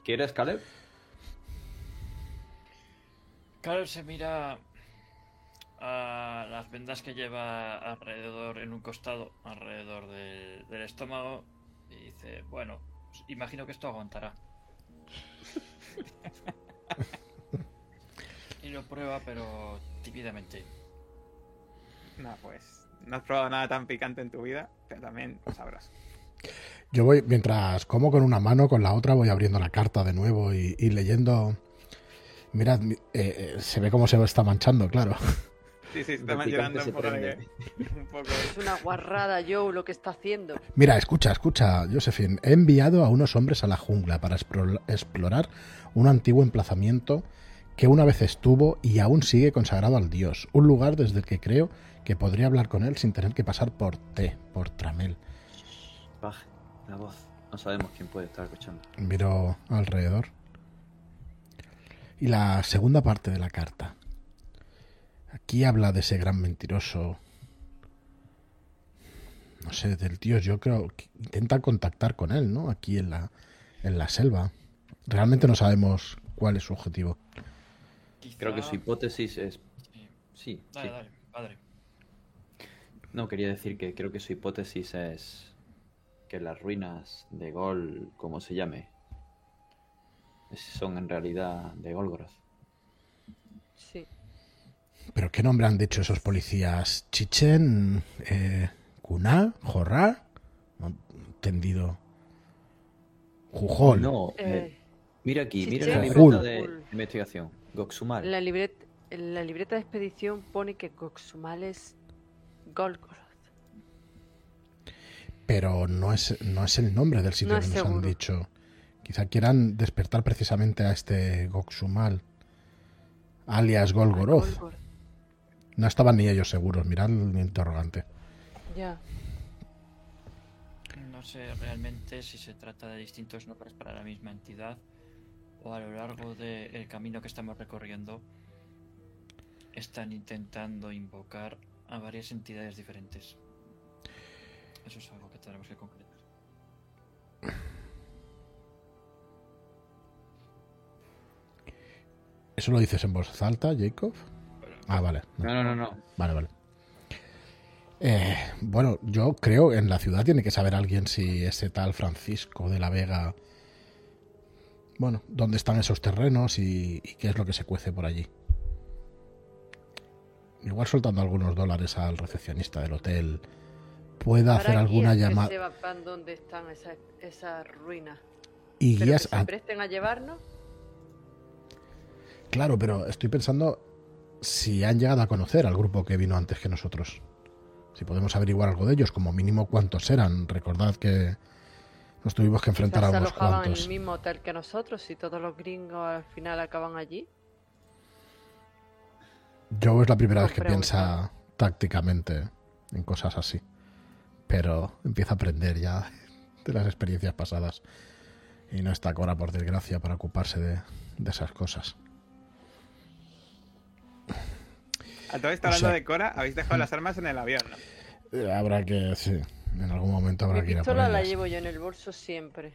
¿Quieres, Caleb? Carol se mira a las vendas que lleva alrededor, en un costado, alrededor del, del estómago, y dice, bueno, pues imagino que esto aguantará. [LAUGHS] y lo prueba, pero tímidamente. No, pues no has probado nada tan picante en tu vida, pero también sabroso. Yo voy, mientras como con una mano, con la otra voy abriendo la carta de nuevo y, y leyendo. Mirad, mi- eh, eh, se ve cómo se está manchando, claro. Sí, sí, está El picante manchando se un poco de prende. que- [LAUGHS] un poco Es una guarrada, Joe, lo que está haciendo. Mira, escucha, escucha, Josephine. He enviado a unos hombres a la jungla para explo- explorar un antiguo emplazamiento que una vez estuvo y aún sigue consagrado al dios. Un lugar desde el que creo que podría hablar con él sin tener que pasar por T, por Tramel. Baje la voz. No sabemos quién puede estar escuchando. Miro alrededor. Y la segunda parte de la carta. Aquí habla de ese gran mentiroso. No sé, del dios. Yo creo que intenta contactar con él, ¿no? Aquí en la, en la selva. Realmente no sabemos cuál es su objetivo. Creo que su hipótesis es. Sí. Sí, Dale, sí. dale, padre. No, quería decir que creo que su hipótesis es que las ruinas de Gol, como se llame, son en realidad de Golgoroth. Sí. ¿Pero qué nombre han dicho esos policías? ¿Chichen? Eh, ¿Kuná? ¿Jorra? No entendido. Jujol. No, eh, Eh, mira aquí, mira la libreta de investigación. Goxumal. la libret- en la libreta de expedición pone que Goxumal es Golgoroth. pero no es, no es el nombre del sitio No que nos han dicho. Quizá quieran despertar precisamente a este Goxumal, alias Golgoroth. Golgoroth. No estaban ni ellos seguros, mirad el interrogante. Ya. No sé realmente si se trata de distintos nombres para la misma entidad o a lo largo del camino que estamos recorriendo están intentando invocar a varias entidades diferentes. Eso es algo que tenemos que concretar. ¿Eso lo dices en voz alta, Jacob? Ah, vale. no. No, no, no, no. Vale, vale. Eh, bueno, yo creo en la ciudad tiene que saber alguien si ese tal Francisco de la Vega. Bueno, dónde están esos terrenos y, y qué es lo que se cuece por allí. Igual soltando algunos dólares al recepcionista del hotel pueda hacer alguna llamada. dónde están esas, esas ruinas. Y Pero guías que se a- presten a llevarnos. Claro, pero estoy pensando si han llegado a conocer al grupo que vino antes que nosotros. Si podemos averiguar algo de ellos, como mínimo cuántos eran. Recordad que nos tuvimos que enfrentar Quizás a se unos en cuantos. el mismo hotel que nosotros y todos los gringos al final acaban allí. Joe es la primera vez que piensa tácticamente en cosas así. Pero empieza a aprender ya [LAUGHS] de las experiencias pasadas. Y no está Cora, por desgracia, para ocuparse de, de esas cosas. A todo esto O hablando sea- de Cora, habéis dejado las armas en el avión, ¿no? Eh, habrá que, sí, en algún momento habrá Mi que ir a por pistola la llevo yo en el bolso siempre.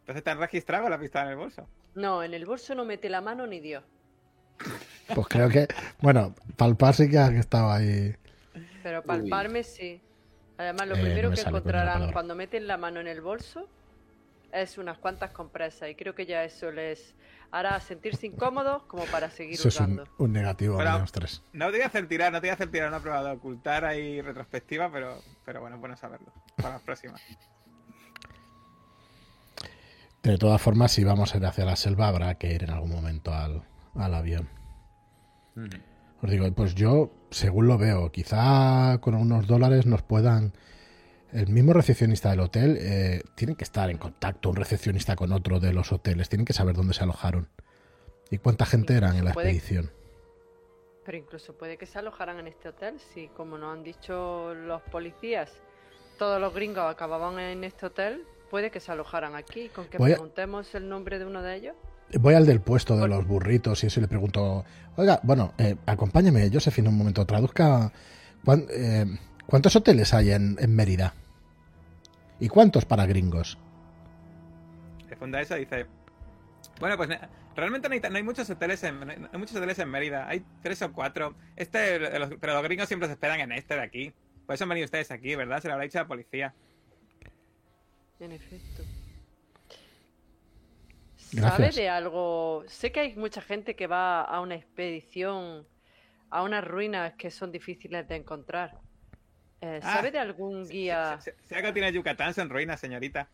Entonces te han registrado la pistola en el bolso. No, en el bolso no mete la mano ni Dios. Pues creo que, bueno, palpar sí que ha estado ahí. Pero palparme sí. Además, lo Eh, no primero me que encontrarán cuando meten la mano en el bolso es unas cuantas compresas. Y creo que ya eso les hará sentirse incómodos como para seguir Eso es un, un negativo Pero- menos tres. No te voy a hacer tirar, no te voy a hacer tirar una prueba de ocultar ahí retrospectiva, pero, pero bueno, es bueno saberlo. Para las próximas. De todas formas, si vamos a ir hacia la selva, habrá que ir en algún momento al, al avión. Mm. Os digo, pues yo, según lo veo, quizá con unos dólares nos puedan. El mismo recepcionista del hotel eh, tiene que estar en contacto, un recepcionista con otro de los hoteles, tienen que saber dónde se alojaron y cuánta gente eran en la Puede- expedición. Pero incluso puede que se alojaran en este hotel, si como nos han dicho los policías, todos los gringos acababan en este hotel, puede que se alojaran aquí. Con que Voy a- preguntemos el nombre de uno de ellos. Voy al del puesto de los burritos y eso y le pregunto, oiga, bueno, eh, acompáñeme, Josephine, un momento, traduzca, ¿cuán- eh, ¿cuántos hoteles hay en, en Mérida? ¿Y cuántos para gringos? Responde a eso y dice: Bueno, pues realmente no hay, ta- no hay muchos hoteles en, no hay muchos hoteles en Mérida. Hay tres o cuatro. Este, los- pero los gringos siempre se esperan en este de aquí. Por eso han venido ustedes aquí, ¿verdad? Se lo habrá dicho a la policía. En efecto. Gracias. ¿Sabe de algo? Sé que hay mucha gente que va a una expedición, a unas ruinas que son difíciles de encontrar. Eh, Ah, ¿Sabe de algún guía? Si, si- si algo tiene Yucatán, son ruinas, señorita.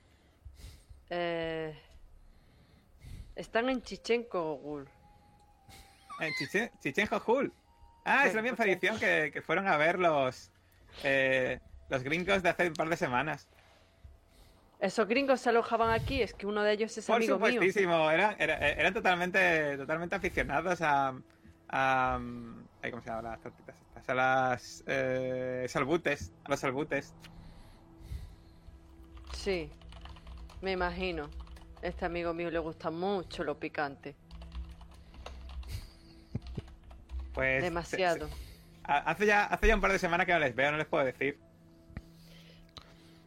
Eh, están en Chichenko, Gul. En Chichen, Chichen Jojul. Ah, es la misma edición que, que fueron a ver los, eh, los gringos de hace un par de semanas. Esos gringos se alojaban aquí, es que uno de ellos es Por amigo mío. supuestísimo, eran, era- eran totalmente, totalmente aficionados a, a- ay, ¿cómo se llama las tortitas estas? A las eh, salbutes, a los salbutes. Sí, me imagino. Este amigo mío le gusta mucho lo picante. Pues, Demasiado. se- se- a- hace, ya, hace ya un par de semanas que no les veo, no les puedo decir.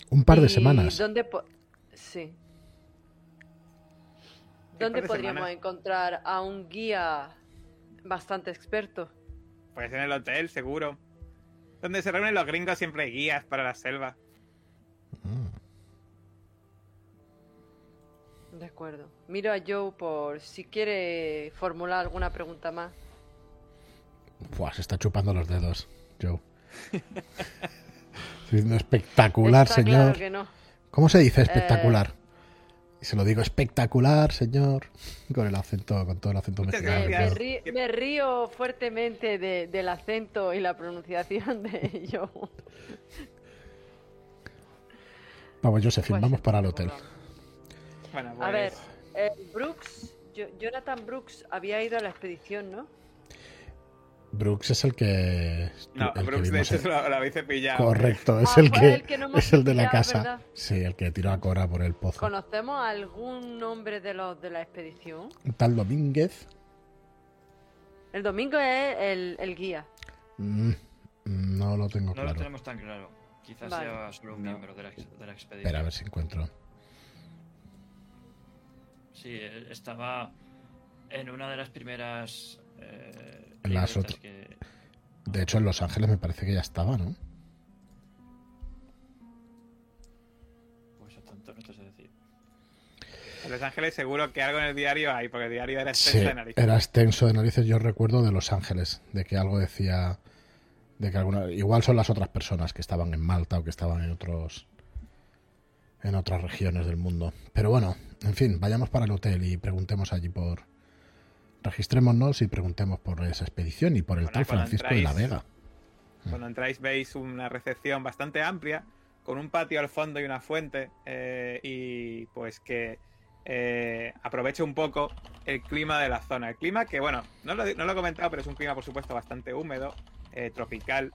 Un par de ¿Y semanas. ¿Dónde po- sí. ¿Dónde de podríamos semanas? encontrar a un guía bastante experto? Pues en el hotel, seguro. Donde se reúnen los gringos siempre hay guías para la selva. Mm. De acuerdo. Miro a Joe por si quiere formular alguna pregunta más. Buah, se está chupando los dedos, Joe. [LAUGHS] Diciendo espectacular, Está señor. claro que no. ¿Cómo se dice espectacular? Y se lo digo espectacular, señor. Con el acento, con todo el acento mexicano. Me, rí- me río fuertemente de- del acento y la pronunciación de Joe. Vamos, Josephine, Pues, vamos para el hotel. Bueno, A ver, pues, eh, Brooks, Jo- Jonathan Brooks había ido a la expedición, ¿no? Brooks es el que. No, el que Brooks de vimos hecho en- lo, lo habéis pillado. Correcto, es Ah, el que, el que no es el de la casa. ¿verdad? Sí, el que tiró a Cora por el pozo. ¿Conocemos algún nombre de los de la expedición? Un tal Domínguez. El domingo es el, el guía. Mm, no lo tengo No claro. lo tenemos tan claro. Quizás Vale. sea solo un No. miembro de la, de la expedición. Espera, a ver si encuentro. Sí, él estaba en una de las primeras. Eh, las otras- que- De hecho, en Los Ángeles me parece que ya estaba, ¿no? Pues a tanto no te sé decir. En Los Ángeles seguro que algo en el diario hay, porque el diario era Sí, extenso de narices. era extenso de narices. Yo recuerdo de Los Ángeles, de que algo decía. De que alguna. Igual son las otras personas que estaban en Malta o que estaban en otros. En otras regiones del mundo. Pero bueno, en fin, vayamos para el hotel y preguntemos allí por. Registrémonos y preguntemos por esa expedición y por el Bueno, tal Francisco de la entráis- Vega. Cuando entráis veis una recepción bastante amplia, con un patio al fondo y una fuente, eh, y pues que eh, aproveche un poco el clima de la zona. El clima que, bueno, no lo, no lo he comentado, pero es un clima, por supuesto, bastante húmedo, eh, tropical,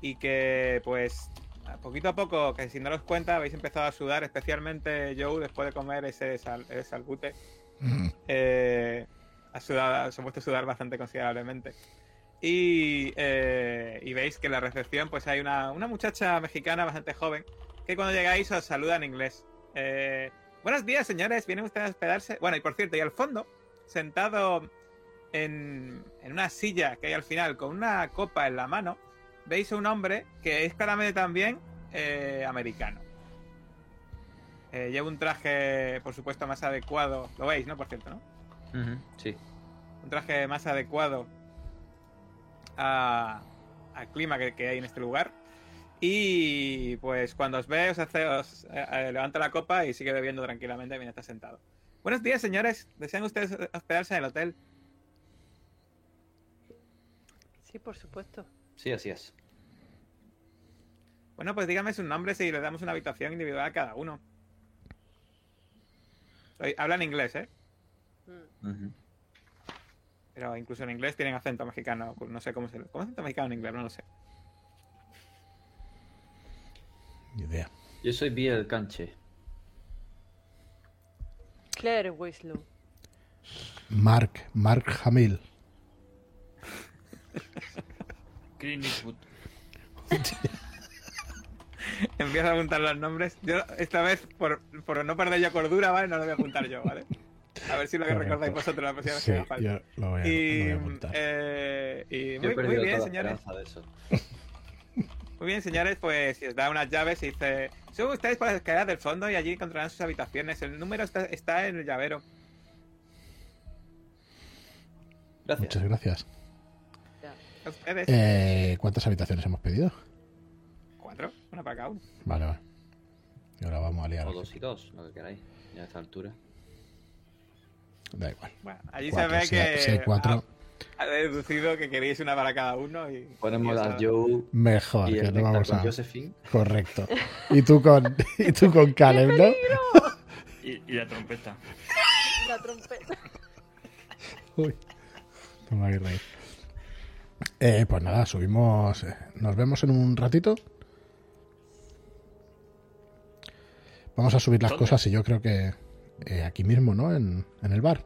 y que, pues, a poquito a poco, que sin daros cuenta, habéis empezado a sudar, especialmente Joe, después de comer ese, sal- ese salbute. Mm, eh, ha sudado, se ha puesto a sudar bastante considerablemente. Y, eh, y veis que en la recepción pues hay una, una muchacha mexicana bastante joven que cuando llegáis os saluda en inglés. Eh, Buenos días, señores, ¿vienen ustedes a hospedarse? Bueno, y por cierto, y al fondo, sentado en, en una silla que hay al final con una copa en la mano, veis a un hombre que es claramente también eh, americano. Eh, lleva un traje, por supuesto, más adecuado. Lo veis, ¿no? Por cierto, ¿no? Sí. un traje más adecuado a- al clima que, que hay en este lugar. Y pues cuando os ve, os, hace, os eh, eh, levanta la copa y sigue bebiendo tranquilamente mientras está sentado. Buenos días, señores. ¿Desean ustedes hospedarse en el hotel? Sí, por supuesto. Sí, así es. Bueno, pues dígame sus nombres y le damos una habitación individual a cada uno. Hablan inglés, ¿eh? Mm. Pero incluso en inglés tienen acento mexicano. Pues no sé cómo se... ¿Cómo es acento mexicano en inglés? No lo sé. ni idea. Yo soy Biel Canche. Claire Winslow. Mark, Mark Hamill. [LAUGHS] Clint Eastwood. [LAUGHS] Empiezo a apuntar los nombres. Yo esta vez, por, por no perder yo cordura, ¿vale? No lo voy a apuntar yo, ¿vale? [LAUGHS] A ver si lo que recordáis vosotros la próxima vez Sí, que falta. yo lo voy a, lo voy a eh, y muy, bien, señores. [LAUGHS] Muy bien, señores, pues si os da unas llaves y dice, suben ustedes por las escaleras del fondo y allí encontrarán sus habitaciones. El número está, está en el llavero. Gracias. Muchas gracias. Ya. A ustedes. Eh, ¿Cuántas habitaciones hemos pedido? Cuatro, una para cada uno. Vale, vale. Y ahora vamos a liar. O dos y dos, lo que queráis. Ya a esta altura. Da igual. Bueno, allí Cuatro, se si ve hay- que si hay cuatro. ha, ha deducido que queréis una para cada uno y Ponemos y a eso- Joe Mejor, y que el no vamos con a. Josephine. Correcto. Y tú con, y tú con [LAUGHS] Caleb, ¿no? Y, y la trompeta. La trompeta. Uy. No me reír. Eh, pues nada, subimos. eh, Nos vemos en un ratito. Vamos a subir las ¿Dónde? cosas y yo creo que eh, aquí mismo, ¿no? En, en el bar.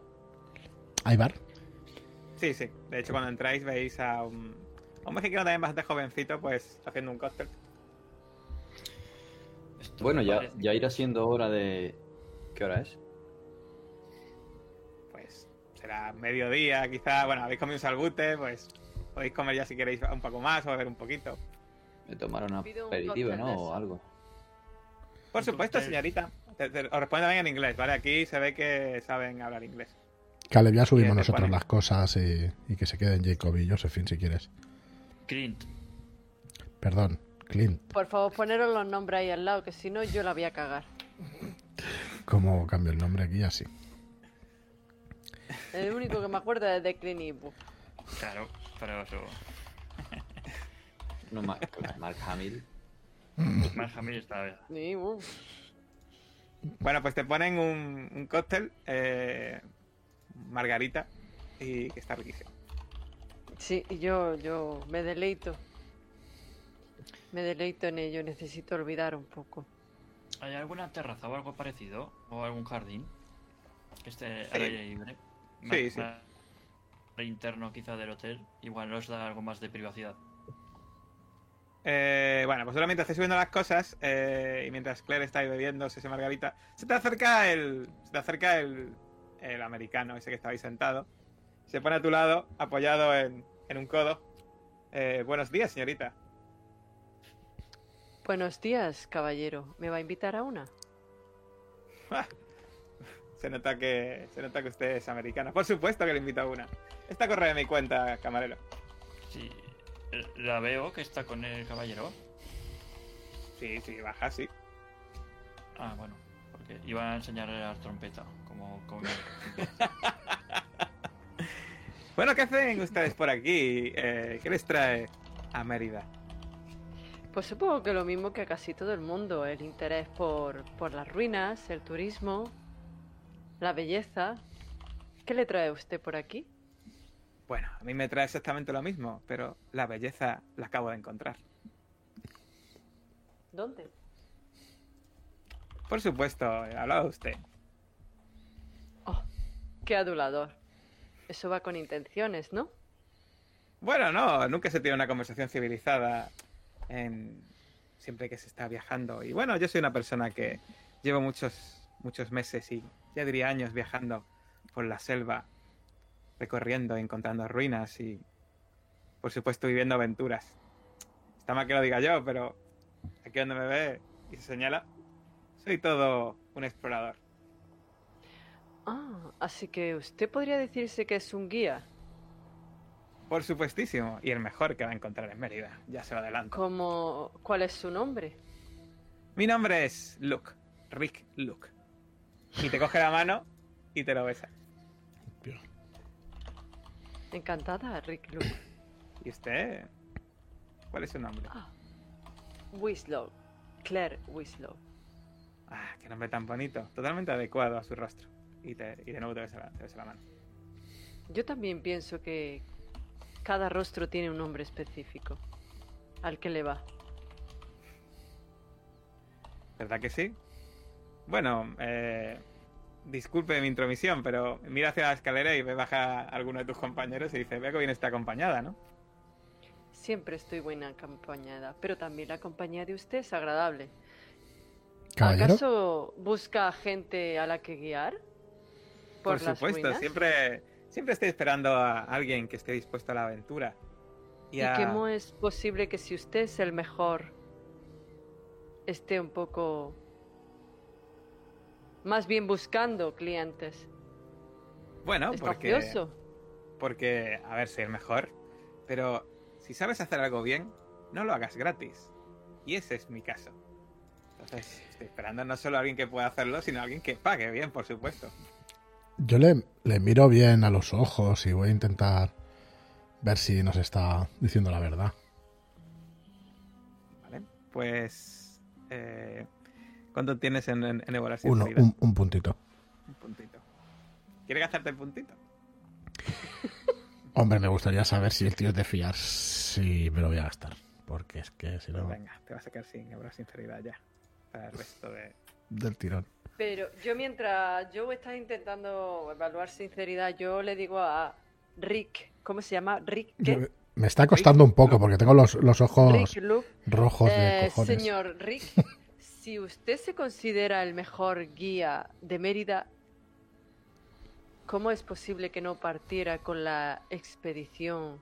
¿Hay bar? Sí, sí. De hecho, cuando entráis veis a un, a un mexicano también bastante jovencito, pues haciendo un cóctel. Esto Bueno, me ya, parece- ya irá siendo hora de. ¿Qué hora es? Pues será mediodía, quizá. Bueno, habéis comido un salbute, pues podéis comer ya si queréis un poco más o beber un poquito. De tomar un aperitivo, ¿no? O algo. Por supuesto, señorita. Te- te- os respondo también en inglés, ¿vale? Aquí se ve que saben hablar inglés. Caleb, ya subimos nosotros las cosas y, y que se queden Jacob y Josephine si quieres. Clint. Perdón, Clint. Por favor, poneros los nombres ahí al lado, que si no yo la voy a cagar. ¿Cómo cambio el nombre aquí? Así. El único que me acuerdo es de Clint Eastwood. Claro, pero eso. No, Ma- Mark Hamill. Mark Hamill está. Sí, uf. Bueno, pues te ponen un, un cóctel, eh, margarita, y que está riquísimo. Sí, y yo, yo me deleito. Me deleito en ello, necesito olvidar un poco. ¿Hay alguna terraza o algo parecido? ¿O algún jardín? Que esté Sí. al aire libre. Sí, sí. interno quizá del hotel. Igual nos da algo más de privacidad. Eh, bueno, pues ahora mientras estáis subiendo las cosas y mientras Claire está ahí bebiendo ese margarita, se te acerca el, se te acerca el, el americano, ese que estabais sentado. Se pone a tu lado, apoyado en, en un codo. Eh, buenos días, señorita. Buenos días, caballero. ¿Me va a invitar a una? Se nota que se nota que usted es americana. Por supuesto que le invito a una. Esta corre de mi cuenta, camarero. Sí. La veo que está con el caballero. Sí, sí, baja, sí. Ah, bueno. Porque iba a enseñarle la trompeta. Como. como... [LAUGHS] Bueno, ¿qué hacen ustedes por aquí? Eh, ¿Qué les trae a Mérida? Pues supongo que lo mismo que a casi todo el mundo, el interés por, por las ruinas, el turismo, la belleza. ¿Qué le trae a usted por aquí? Bueno, a mí me trae exactamente lo mismo, pero la belleza la acabo de encontrar. ¿Dónde? Por supuesto, hablaba usted. Oh, qué adulador. Eso va con intenciones, ¿no? Bueno, no, nunca se tiene una conversación civilizada en siempre que se está viajando. Y bueno, yo soy una persona que llevo muchos, muchos meses y ya diría años viajando por la selva, recorriendo, encontrando ruinas y, por supuesto, viviendo aventuras. Está mal que lo diga yo, pero aquí donde me ve y se señala, soy todo un explorador. Ah, así que usted podría decirse que es un guía. Por supuestísimo, y el mejor que va a encontrar en Mérida, ya se lo adelanto. ¿Cómo... ¿Cuál es su nombre? Mi nombre es Luke, Rick Luke. Y te coge la mano y te lo besa. Encantada, Rick Luke. ¿Y usted? ¿Cuál es su nombre? Ah, Winslow. Claire Winslow. Ah, qué nombre tan bonito. Totalmente adecuado a su rostro. Y, te- y de nuevo te besa, la, te besa la mano. Yo también pienso que cada rostro tiene un nombre específico. Al que le va. ¿Verdad que sí? Bueno, eh, disculpe mi intromisión, pero mira hacia la escalera y ve baja a alguno de tus compañeros y dice, veo que viene esta acompañada, ¿no? Siempre estoy buena acompañada, pero también la compañía de usted es agradable. Caballero, ¿Acaso busca gente a la que guiar? Por, supuesto, ruinas? siempre, siempre estoy esperando a alguien que esté dispuesto a la aventura. ¿Y a- cómo es posible que si usted es el mejor esté un poco más bien buscando clientes? Bueno, ¿Es porque... Porque, a ver, soy el mejor. Pero si sabes hacer algo bien, no lo hagas gratis. Y ese es mi caso. Entonces estoy esperando no solo a alguien que pueda hacerlo, sino a alguien que pague bien, por supuesto. Yo le, le miro bien a los ojos y voy a intentar ver si nos está diciendo la verdad. Vale, pues... eh, ¿Cuánto tienes en, en, en Uno, un, un puntito. Un puntito. ¿Quieres gastarte el puntito? [LAUGHS] Hombre, me gustaría saber si el tío es de fiar. Sí, me lo voy a gastar. Porque es que si Pues no, venga, te vas a quedar sin evaluar sinceridad ya. Para el resto de... del tirón. Pero yo mientras yo está intentando evaluar sinceridad, yo le digo a Rick, ¿cómo se llama? Rick, ¿qué? Me- está costando un poco porque tengo los, los ojos Rick Luke. rojos de Eh, cojones. señor Rick, [LAUGHS] si usted se considera el mejor guía de Mérida, ¿cómo es posible que no partiera con la expedición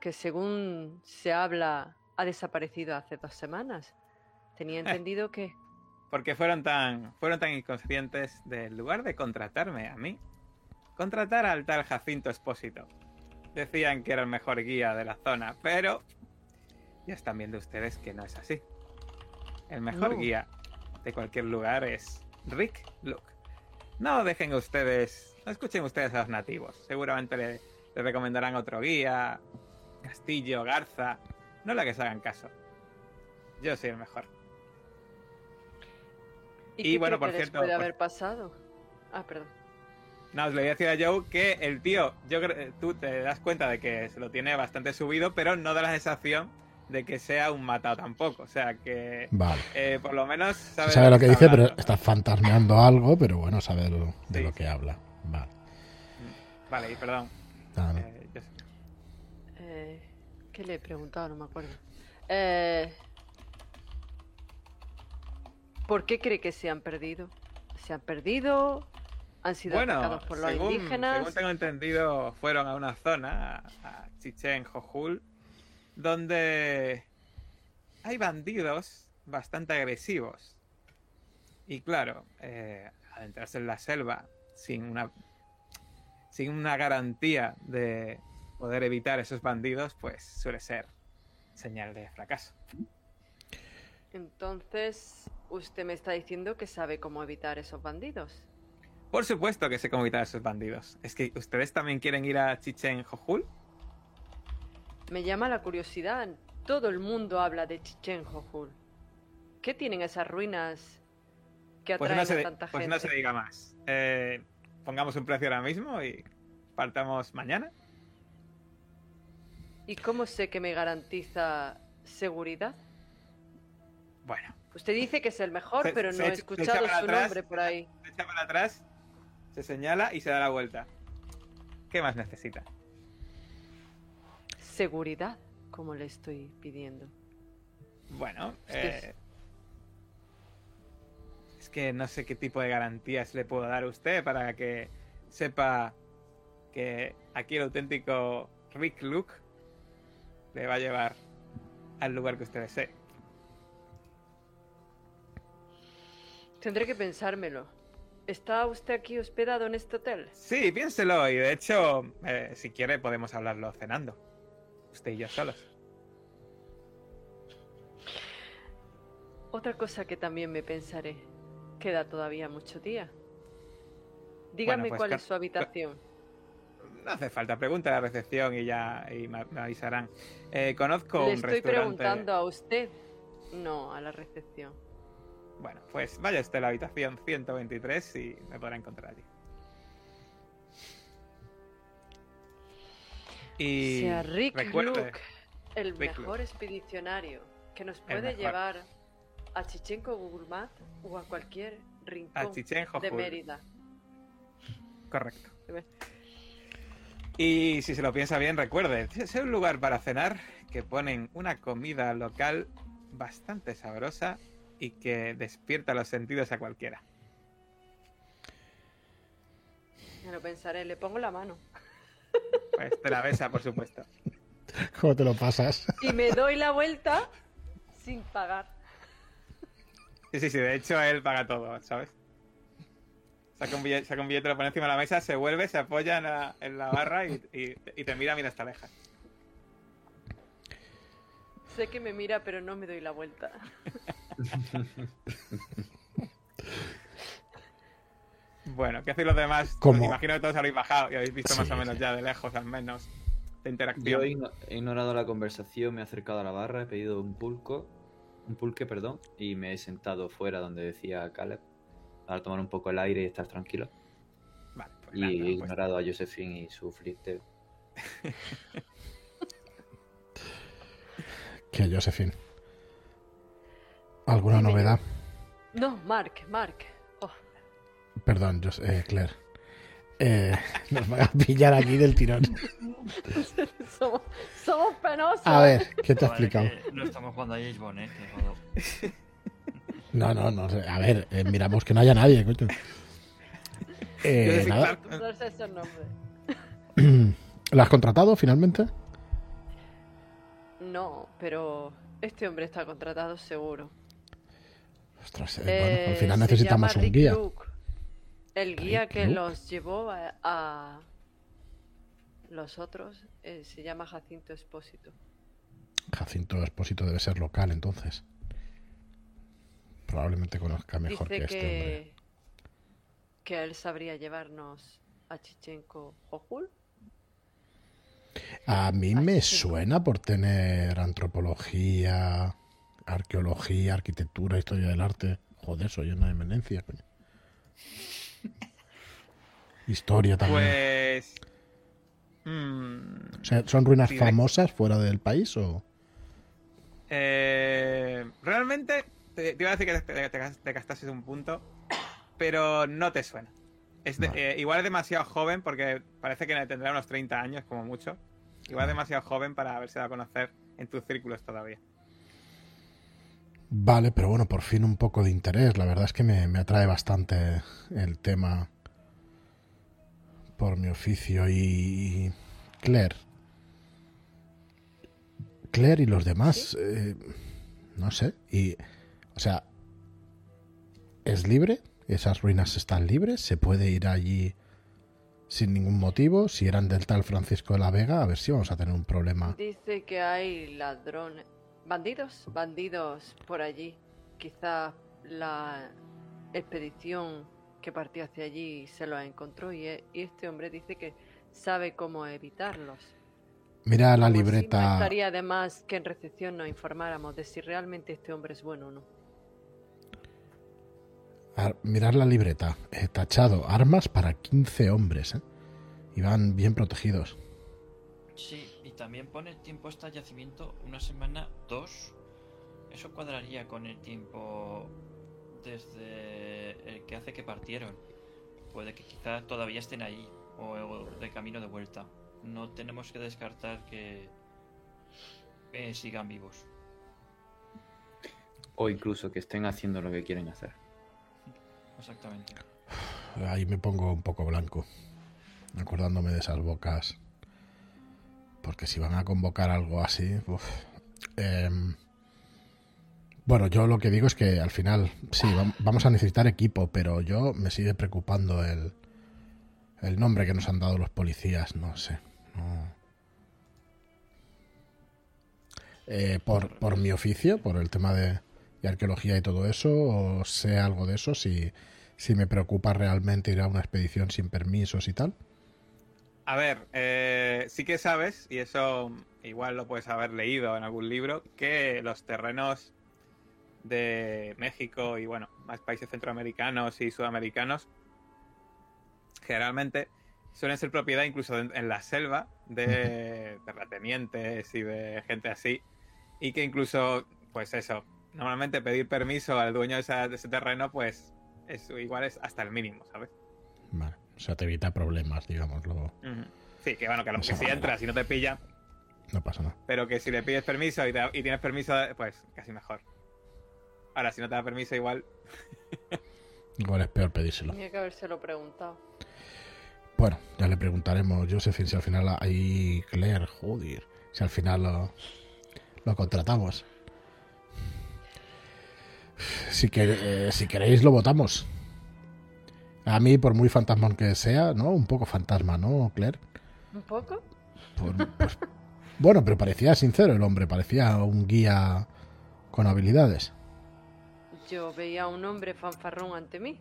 que según se habla ha desaparecido hace dos semanas? Tenía [LAUGHS] entendido que... Porque fueron tan, fueron tan inconscientes del lugar de contratarme a mí. Contratar al tal Jacinto Espósito. Decían que era el mejor guía de la zona, pero ya están viendo ustedes que no es así. El mejor No. guía de cualquier lugar es Rick Luke. No dejen ustedes, no escuchen ustedes a los nativos. Seguramente le, le recomendarán otro guía, Castillo, Garza. No le que se hagan caso. Yo soy el mejor. ¿Y, bueno, por cierto, puede pues- haber pasado? Ah, perdón. No, os le voy a decir a Joe que el tío, yo tú te das cuenta de que se lo tiene bastante subido, pero no da la sensación de que sea un matado tampoco. O sea que Vale. eh, por lo menos sabe, lo que dice, pero está fantasmeando algo, pero bueno, sabe lo- de Sí, lo que habla. Vale. Vale, y perdón. Nada, no. eh, yo sé. Eh, ¿Qué le he preguntado? No me acuerdo. Eh, ¿Por qué cree que se han perdido? ¿Se han perdido? ¿Han sido Bueno, atacados por los según, indígenas? según tengo entendido, fueron a una zona, a, a Chichen Jojul, donde hay bandidos bastante agresivos. Y claro, eh, adentrarse en la selva sin una, sin una garantía de poder evitar esos bandidos, pues suele ser señal de fracaso. Entonces, usted me está diciendo que sabe cómo evitar esos bandidos. Por supuesto que sé cómo evitar a esos bandidos. Es que ustedes también quieren ir a Chichen Jojul. Me llama la curiosidad. Todo el mundo habla de Chichen Jojul. ¿Qué tienen esas ruinas que Pues atraen no se, a tanta pues gente? no se diga más. Eh, pongamos un precio ahora mismo y partamos mañana. ¿Y cómo sé que me garantiza seguridad? Bueno, Usted dice que es el mejor, Se- pero no he escuchado su atrás. nombre por ahí. se echa para atrás, se señala y se da la vuelta. ¿Qué más necesita? Seguridad, como le estoy pidiendo. Bueno, Usted- eh, es que no sé qué tipo de garantías le puedo dar a usted para que sepa que aquí el auténtico Rick Luke le va a llevar al lugar que usted desee. Tendré que pensármelo. ¿Está usted aquí hospedado en este hotel? Sí, piénselo y de hecho, eh, si quiere podemos hablarlo cenando. Yo solos. Otra cosa que también me pensaré. Queda todavía mucho día. Dígame pues, cuál es su habitación. No hace falta, pregunta a la recepción y ya y me, me avisarán. Eh, conozco Le un estoy restaurante. preguntando a usted, no a la recepción. Bueno, pues vaya usted a la habitación 123 y me podrá encontrar allí. Y sea Rick recuerde, Luke, el Rick mejor expedicionario que nos puede llevar a Chichenko Gurmat o a cualquier rincón a de. Mérida. Correcto. Y si se lo piensa bien, recuerde, es un lugar para cenar que ponen una comida local bastante sabrosa y que despierta los sentidos a cualquiera. Me lo pensaré, le pongo la mano. Pues te la besa, por supuesto. ¿Cómo te lo pasas? Y me doy la vuelta sin pagar. Sí, sí, sí, de hecho él paga todo, ¿sabes? Saca un billete, saca un billete lo pone encima de la mesa, se vuelve, se apoya en la, en la barra y, y- y te mira, mira hasta lejas. Sé que me mira, pero no me doy la vuelta. [LAUGHS] Bueno, ¿qué hacéis los demás? Como- Pues imagino que todos habéis bajado y habéis visto Sí, más o menos sí. ya de lejos, al menos, de Yo interacción. he, igno- he ignorado la conversación, me he acercado a la barra, he pedido un pulco, un pulque, perdón, y me he sentado fuera donde decía Caleb, para tomar un poco el aire y estar tranquilo. Vale, pues Y nada, he pues- ignorado a Josephine y su flirteo. [LAUGHS] Que Josephine. ¿Alguna novedad? No, Mark, Mark. Perdón, Jos- eh, Claire. Eh, [LAUGHS] nos van a pillar aquí del tirón. [LAUGHS] somos, somos penosos. A ver, ¿qué te ha Vale, explicado? no estamos jugando a James Bond, ¿eh? No, no, no. sé. A ver, eh, miramos que no haya nadie, coño. Eh, nada. [CLEARS THROAT] ¿La has contratado finalmente? No, pero este hombre está contratado seguro. Ostras, eh, Eh, bueno, al final necesitamos un Rick guía. Luke, el guía que los llevó a, a- los otros eh, se llama Jacinto Espósito. Jacinto Espósito debe ser local, entonces. Probablemente conozca mejor Dice que este hombre. que, él sabría llevarnos a Chichenko Jojul. A mí me suena por tener antropología, arqueología, arquitectura, historia del arte. Joder, soy una eminencia, coño. Historia también. Pues. mm, O sea, ¿Son ruinas famosas fuera del país o...? eh, realmente, te, te iba a decir que te, te, te gastases un punto, pero no te suena. Es de- Vale. eh, igual es demasiado joven porque parece que tendrá unos 30 años como mucho. Igual es demasiado joven para haberse dado a conocer en tus círculos todavía. Vale, pero bueno, por fin un poco de interés. La verdad es que me, me atrae bastante el tema por mi oficio y Claire. Claire y los demás, eh, no sé. Y, o sea, ¿es libre? ¿Esas ruinas están libres? ¿Se puede ir allí sin ningún motivo? Si eran del tal Francisco de la Vega, a ver si vamos a tener un problema. Dice que hay ladrones, bandidos, bandidos por allí. Quizá la expedición que partió hacia allí se los encontró y, e- y este hombre dice que sabe cómo evitarlos. Mira la Como No libreta. estaría de más que en recepción nos informáramos de si realmente este hombre es bueno o no. Ar- mirar la libreta. He tachado armas para 15 hombres. ¿eh? Y van bien protegidos. Sí, y también pone tiempo hasta el yacimiento una semana, dos. Eso cuadraría con el tiempo desde el que hace que partieron. Puede que quizá todavía estén ahí o, o de camino de vuelta. No tenemos que descartar que eh, sigan vivos. O incluso que estén haciendo lo que quieren hacer. Exactamente. Ahí me pongo un poco blanco. Acordándome de esas bocas. Porque si van a convocar algo así. uf. Em, bueno, yo lo que digo es que al final, sí, vam- vamos a necesitar equipo, pero yo me sigue preocupando el, el nombre que nos han dado los policías. No sé. Eh, por, por mi oficio, por el tema de, de arqueología y todo eso, o sé algo de eso, si, si me preocupa realmente ir a una expedición sin permisos y tal. A ver, eh, sí que sabes, y eso igual lo puedes haber leído en algún libro, que los terrenos de México y bueno, más países centroamericanos y sudamericanos generalmente suelen ser propiedad incluso en, en la selva de terratenientes y de gente así y que incluso pues eso, normalmente pedir permiso al dueño de, esa- de ese terreno pues es igual es hasta el mínimo, ¿sabes? Vale, o sea, te evita problemas, digámoslo. Ujú. Sí, que bueno, que, a lo que Eso si entras y no te pilla, No pasa nada. pero que si le pides permiso y, te- y tienes permiso, pues casi mejor. Ahora, si no te da permiso, igual. Igual es peor pedírselo. Tenía que habérselo preguntado. Bueno, ya le preguntaremos, Josephine, si al final hay Claire, joder, si al final lo, lo contratamos. Si, que, eh, si queréis, lo votamos. A mí, por muy fantasmón que sea, ¿no? Un poco fantasma, ¿no, Claire? ¿Un poco? Por- pues, [LAUGHS] bueno, pero parecía sincero el hombre, parecía un guía con habilidades. Yo veía a un hombre fanfarrón ante mí.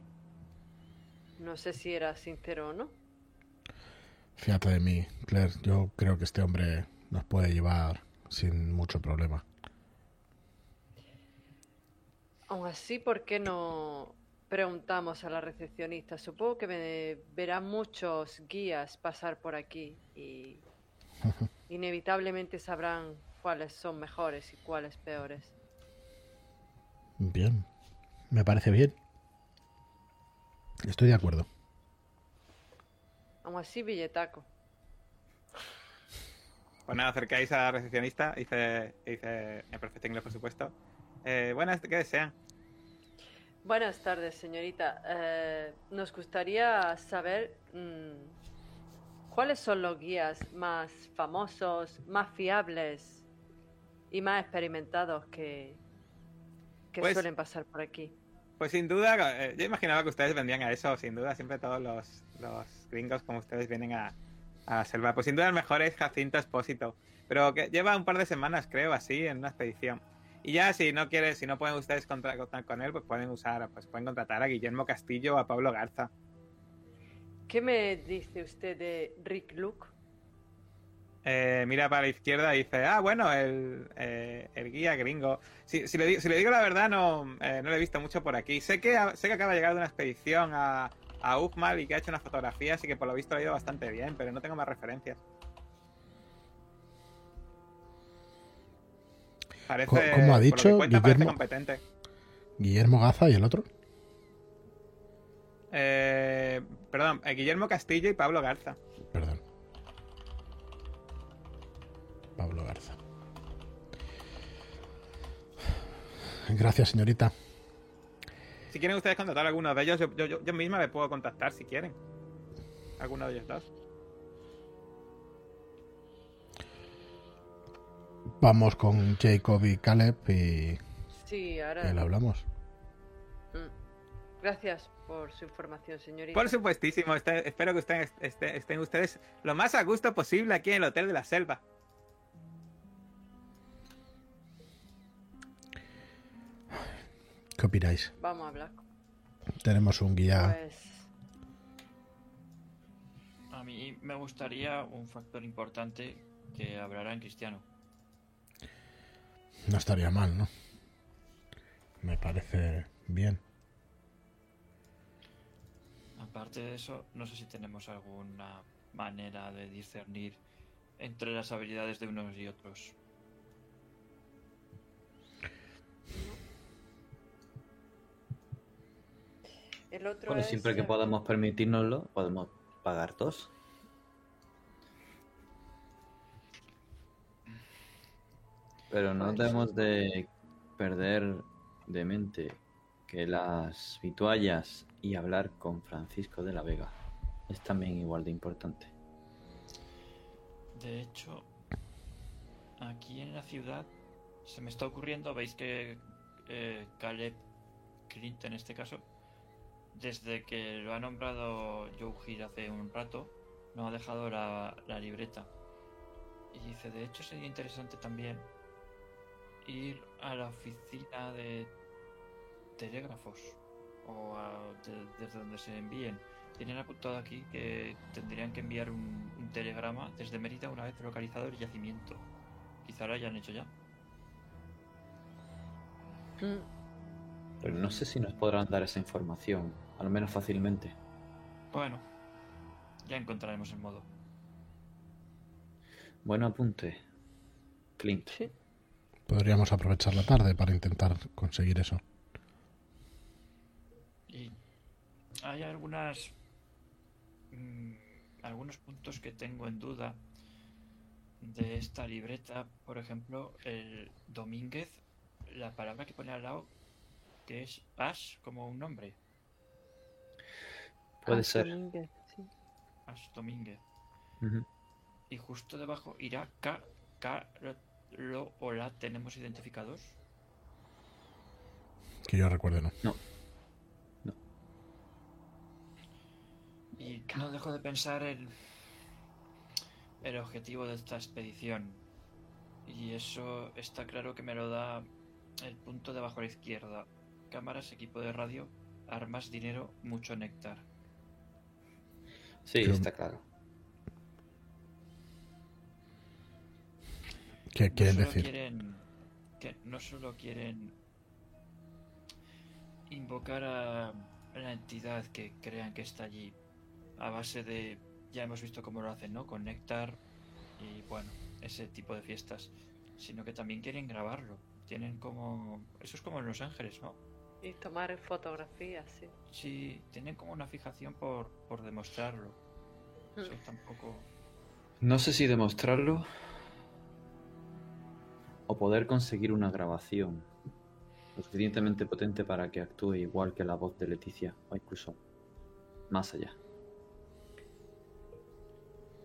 No sé si era sincero o no. Fíjate de mí, Claire. Yo creo que este hombre nos puede llevar sin mucho problema. Aún así, ¿por qué no preguntamos a la recepcionista? Supongo que me verán muchos guías pasar por aquí y [LAUGHS] inevitablemente sabrán cuáles son mejores y cuáles peores. Bien, me parece bien. Estoy de acuerdo. Aún así, billetaco. Pues nada, acercáis a la recepcionista, dice, dice en perfecto inglés, por supuesto. Eh, buenas, ¿qué desean? Buenas tardes, señorita. Eh, nos gustaría saber mm, cuáles son los guías más famosos, más fiables y más experimentados que, que Pues- suelen pasar por aquí. Pues sin duda, eh, yo imaginaba que ustedes vendrían a eso, sin duda, siempre todos los, los gringos como ustedes vienen a, a selva. Pues sin duda el mejor es Jacinto Espósito, pero que lleva un par de semanas, creo, así, en una expedición. Y ya si no quiere, si no pueden ustedes contra- contar con él, pues pueden usar, pues pueden contratar a Guillermo Castillo o a Pablo Garza. ¿Qué me dice usted de Rick Luke? Eh, mira para la izquierda y dice, ah, bueno, el, eh, el guía gringo. Si, si le, si le digo la verdad, no, eh, no lo he visto mucho por aquí. Sé que, sé que acaba de llegar de una expedición a, a Uxmal y que ha hecho unas fotografías y que por lo visto ha ido bastante bien, pero no tengo más referencias. Parece, ¿cómo ha dicho, cuenta, Guillermo? competente. Guillermo Gaza y el otro. Eh, perdón, eh, Guillermo Castillo y Pablo Garza. Perdón. Gracias, señorita. Si quieren ustedes contratar a alguno de ellos, yo, yo, yo- yo misma le puedo contactar si quieren. Alguno de ellos dos. Vamos con Jacob y Caleb y, Sí, ahora. y lo hablamos. Mm. Gracias por su información, señorita. Por supuestísimo, este- espero que estén, este- estén ustedes lo más a gusto posible aquí en el Hotel de la Selva. ¿Qué opináis? Vamos a hablar. Tenemos un guía. Pues. A mí me gustaría un factor importante que hablará en cristiano. No estaría mal, ¿no? Me parece bien. Aparte de eso, no sé si tenemos alguna manera de discernir entre las habilidades de unos y otros. El otro Bueno, es, siempre que eh, podamos permitirnoslo, podemos pagar dos. Pero no debemos de perder de mente que las vituallas y hablar con Francisco de la Vega es también igual de importante. De hecho, aquí en la ciudad se me está ocurriendo, veis que eh, Caleb Clint en este caso, desde que lo ha nombrado Joe Hill hace un rato, no ha dejado la, la libreta. Y dice, de hecho sería interesante también ir a la oficina de telégrafos o a- de- desde donde se envíen. Tienen apuntado aquí que tendrían que enviar un, un telegrama desde Mérida una vez localizado el yacimiento. Quizá lo hayan hecho ya. mm, Pero no sé si nos podrán dar esa información, al menos fácilmente. Bueno, ya encontraremos el modo. Buen apunte, Clint. sí. Podríamos aprovechar la tarde para intentar conseguir eso. Y hay algunas. mm, algunos puntos que tengo en duda de esta libreta. Por ejemplo, el Domínguez, la palabra que pone al lado, que es Ash como un nombre. Puede ser. Domínguez, sí. Ash Domínguez. Ujú. Y justo debajo irá K, K, lo o la tenemos identificados. Que yo recuerde, no. Y no dejo de pensar el, el objetivo de esta expedición. Y eso está claro que me lo da el punto de abajo a la izquierda. cámaras, equipo de radio, armas, dinero, mucho néctar. Sí, está claro. ¿Qué quieren decir? quieren que no solo quieren invocar a la entidad que crean que está allí a base de ya hemos visto cómo lo hacen no con néctar y bueno ese tipo de fiestas sino que también quieren grabarlo tienen como eso es como en Los Ángeles no Y tomar fotografías, sí. sí tienen como una fijación por por demostrarlo eso Mm. tampoco No sé si demostrarlo o poder conseguir una grabación lo suficientemente potente para que actúe igual que la voz de Leticia o incluso más allá.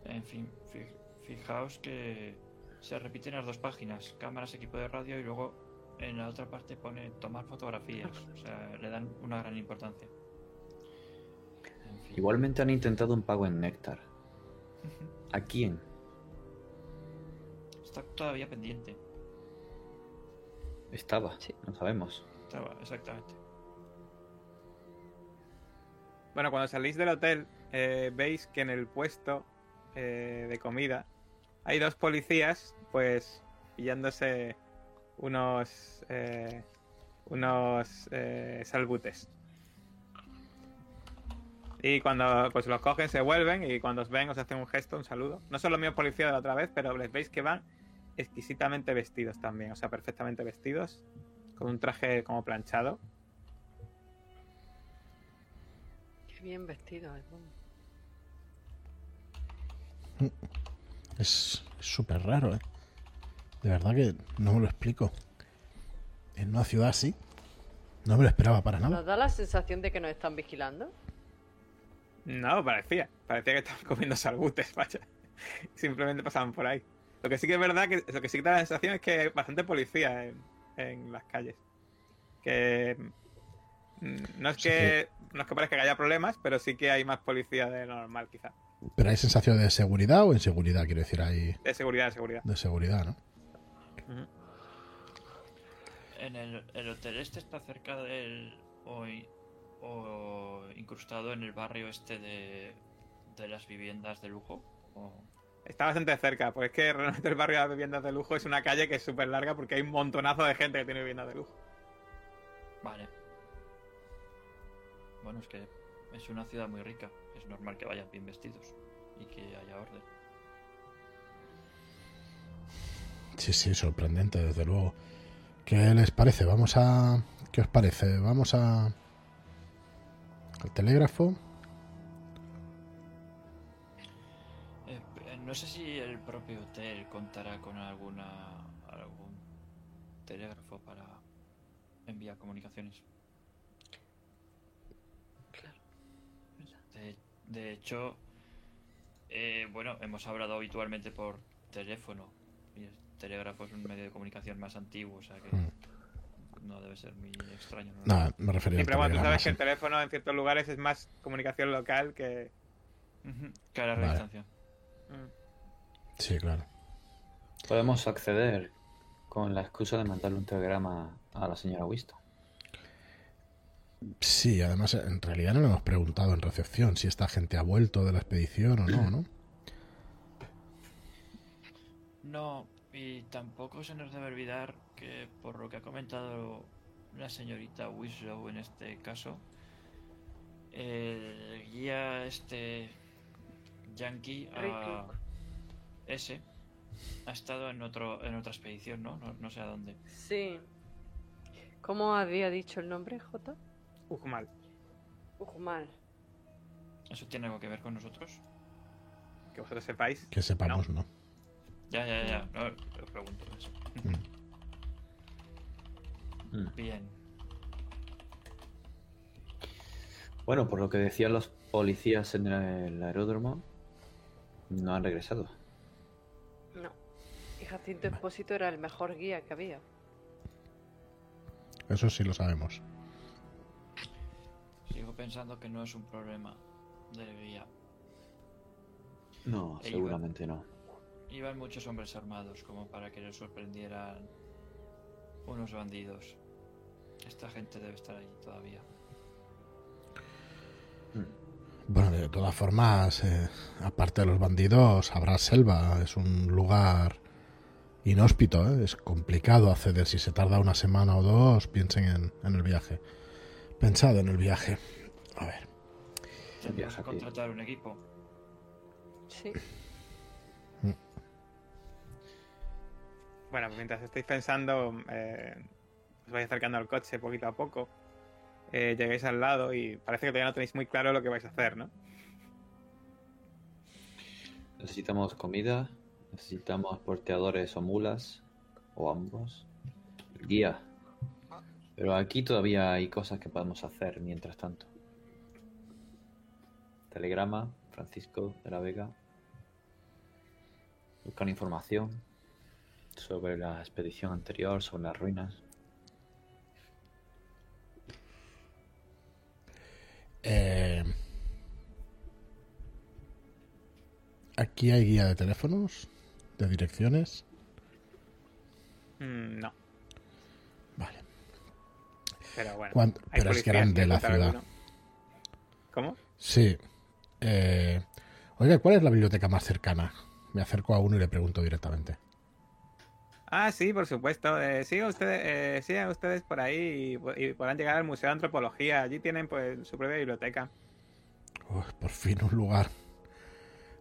En fin, fi- fijaos que se repiten las dos páginas, cámaras, equipo de radio y luego en la otra parte pone tomar fotografías. O sea, le dan una gran importancia. En fin. Igualmente han intentado un pago en Néctar. [LAUGHS] ¿A quién? Está todavía pendiente. Estaba, Sí. no sabemos. Estaba, exactamente. Bueno, cuando salís del hotel, eh, veis que en el puesto eh, de comida hay dos policías, pues, pillándose unos eh, unos eh, salbutes. Y cuando pues los cogen, se vuelven y cuando os ven os hacen un gesto, un saludo. No son los mismos policías de la otra vez, pero les veis que van exquisitamente vestidos también, o sea, perfectamente vestidos, con un traje como planchado. Qué bien vestido. Es es súper raro, ¿eh? De verdad que no me lo explico. En una ciudad así, no me lo esperaba para ¿Nos nada. da la sensación de que nos están vigilando? No, parecía. Parecía que estaban comiendo salbutes, [LAUGHS] vaya. Simplemente pasaban por ahí. Lo que sí que es verdad, que lo que sí que da la sensación es que hay bastante policía en, en las calles. Que mm, no es que, no es que parezca que haya problemas, pero sí que hay más policía de lo normal, quizá. Pero hay sensación de seguridad o inseguridad, quiero decir, hay De seguridad, de seguridad. de seguridad, ¿no? En el, el hotel este está cerca del. O, incrustado en el barrio este de, de las viviendas de lujo. O, Está bastante cerca, porque es que realmente el barrio de las viviendas de lujo es una calle que es súper larga porque hay un montonazo de gente que tiene viviendas de lujo. Vale. Bueno, es que es una ciudad muy rica. Es normal que vayan bien vestidos y que haya orden. Sí, sí, sorprendente, desde luego. ¿Qué les parece? Vamos a... ¿Qué os parece? Vamos a... al telégrafo. Eh, no sé si el propio hotel contará con alguna algún telégrafo para enviar comunicaciones. Claro. De, de hecho, eh, bueno, hemos hablado habitualmente por teléfono telégrafo es un medio de comunicación más antiguo, o sea que Mm. no debe ser muy extraño. ¿no? Nada, me refería Sí, pero bueno, tú sabes que el teléfono en ciertos lugares es más comunicación local que... Que a la Vale. distancia. Mm. Sí, claro. Podemos acceder con la excusa de mandarle un telegrama a la señora Wisto. Sí, además en realidad no le hemos preguntado en recepción si esta gente ha vuelto de la expedición o no, ¿no? No, y tampoco se nos debe olvidar que por lo que ha comentado la señorita Winslow en este caso, el guía este yankee a ese ha estado en otro en otra expedición, ¿no? No, no sé a dónde. Sí. ¿Cómo había dicho el nombre, J? Ujmal. Ujmal. ¿Eso tiene algo que ver con nosotros? Que vosotros sepáis. Que sepamos, ¿no? Ya, ya, ya. No, os pregunto eso. Mm. Bien. Bueno, por lo que decían los policías en el aeródromo, no han regresado. No. Y Jacinto Expósito era el mejor guía que había. Eso sí lo sabemos. Sigo pensando que no es un problema del guía. No, seguramente no. Iban muchos hombres armados como para que les sorprendieran unos bandidos. Esta gente debe estar ahí todavía. Bueno, de todas formas, eh, aparte de los bandidos, habrá selva. Es un lugar inhóspito, ¿eh? es complicado acceder. Si se tarda una semana o dos, piensen en, en el viaje. Pensad en el viaje. A ver. Viaje aquí. contratar un equipo. Sí. Bueno, mientras estáis pensando, eh, os vais acercando al coche poquito a poco. Eh, llegáis al lado y parece que todavía no tenéis muy claro lo que vais a hacer, ¿no? Necesitamos comida, necesitamos porteadores o mulas, o ambos. Guía. Pero aquí todavía hay cosas que podemos hacer mientras tanto. Telegrama, Francisco de la Vega. Buscan información sobre la expedición anterior, sobre las ruinas. Eh, aquí hay guía de teléfonos, de direcciones. Mm, no, Vale. pero bueno. ¿Cuán- hay pero es grande la ciudad. alguno. ¿Cómo? Sí. Eh, oiga, ¿cuál es la biblioteca más cercana? Me acerco a uno y le pregunto directamente. Ah, sí, por supuesto. Eh, sigan, ustedes, eh, sigan ustedes por ahí y, y podrán llegar al Museo de Antropología. Allí tienen pues su propia biblioteca. Uf, por fin un lugar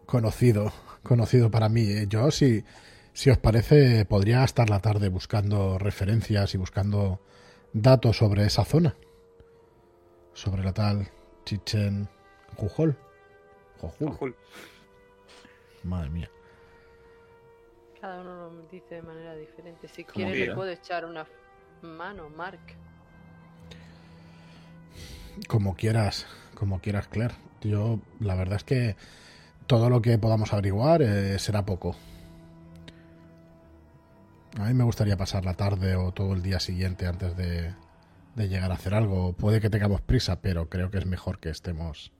conocido, conocido para mí. Eh, Yo, si, si os parece, podría estar la tarde buscando referencias y buscando datos sobre esa zona. Sobre la tal Chichen Jujol. Madre mía. Cada uno lo dice de manera diferente. Si quieres, quiera. le puedo echar una mano, Mark. Como quieras, como quieras, Claire. Yo, la verdad es que todo lo que podamos averiguar eh, será poco. A mí me gustaría pasar la tarde o todo el día siguiente antes de, de llegar a hacer algo. Puede que tengamos prisa, pero creo que es mejor que estemos.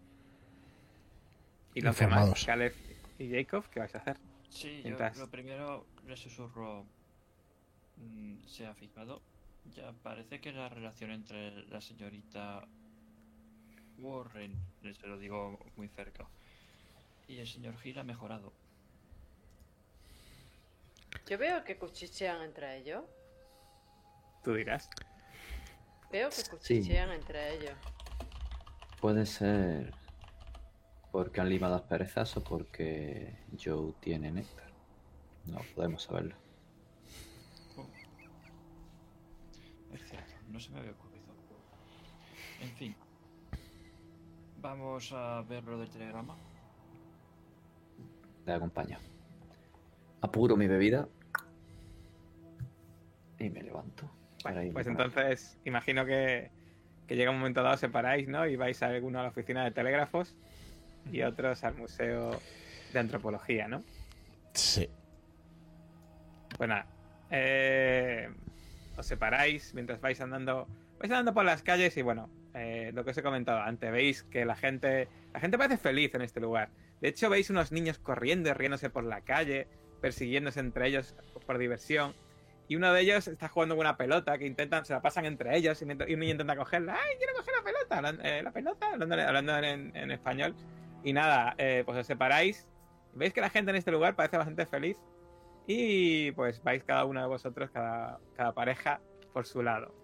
Y los Informados. demás, Caleb y Jacob, ¿qué vais a hacer? Sí, yo lo primero le susurro. mm, se ha fijado. Ya parece que la relación entre la señorita Warren, se lo digo muy cerca, y el señor Gil ha mejorado. Yo veo que cuchichean entre ellos. Tú dirás. Veo que cuchichean entre ellos. Puede ser porque han limado asperezas o porque Joe tiene néctar. No podemos saberlo. Es cierto, no se me había ocurrido. En fin. Vamos a ver lo del telegrama. Le acompaño. Apuro mi bebida y me levanto. para irme pues entonces imagino que, que llega un momento dado, separáis, ¿no? Y vais a alguno a la oficina de telégrafos y otros al Museo de Antropología, ¿no? Sí. Pues nada, eh, os separáis mientras vais andando, vais andando por las calles y bueno, eh, lo que os he comentado antes, veis que la gente, la gente parece feliz en este lugar. De hecho, veis unos niños corriendo y riéndose por la calle, persiguiéndose entre ellos por diversión. Y uno de ellos está jugando con una pelota que intentan, se la pasan entre ellos y, un niño intenta cogerla. ¡Ay, quiero coger la pelota! Eh, la pelota, hablando, hablando en, en español. Y nada, eh, pues os separáis. Veis que la gente en este lugar parece bastante feliz. Y pues vais cada uno de vosotros, cada, cada pareja, por su lado.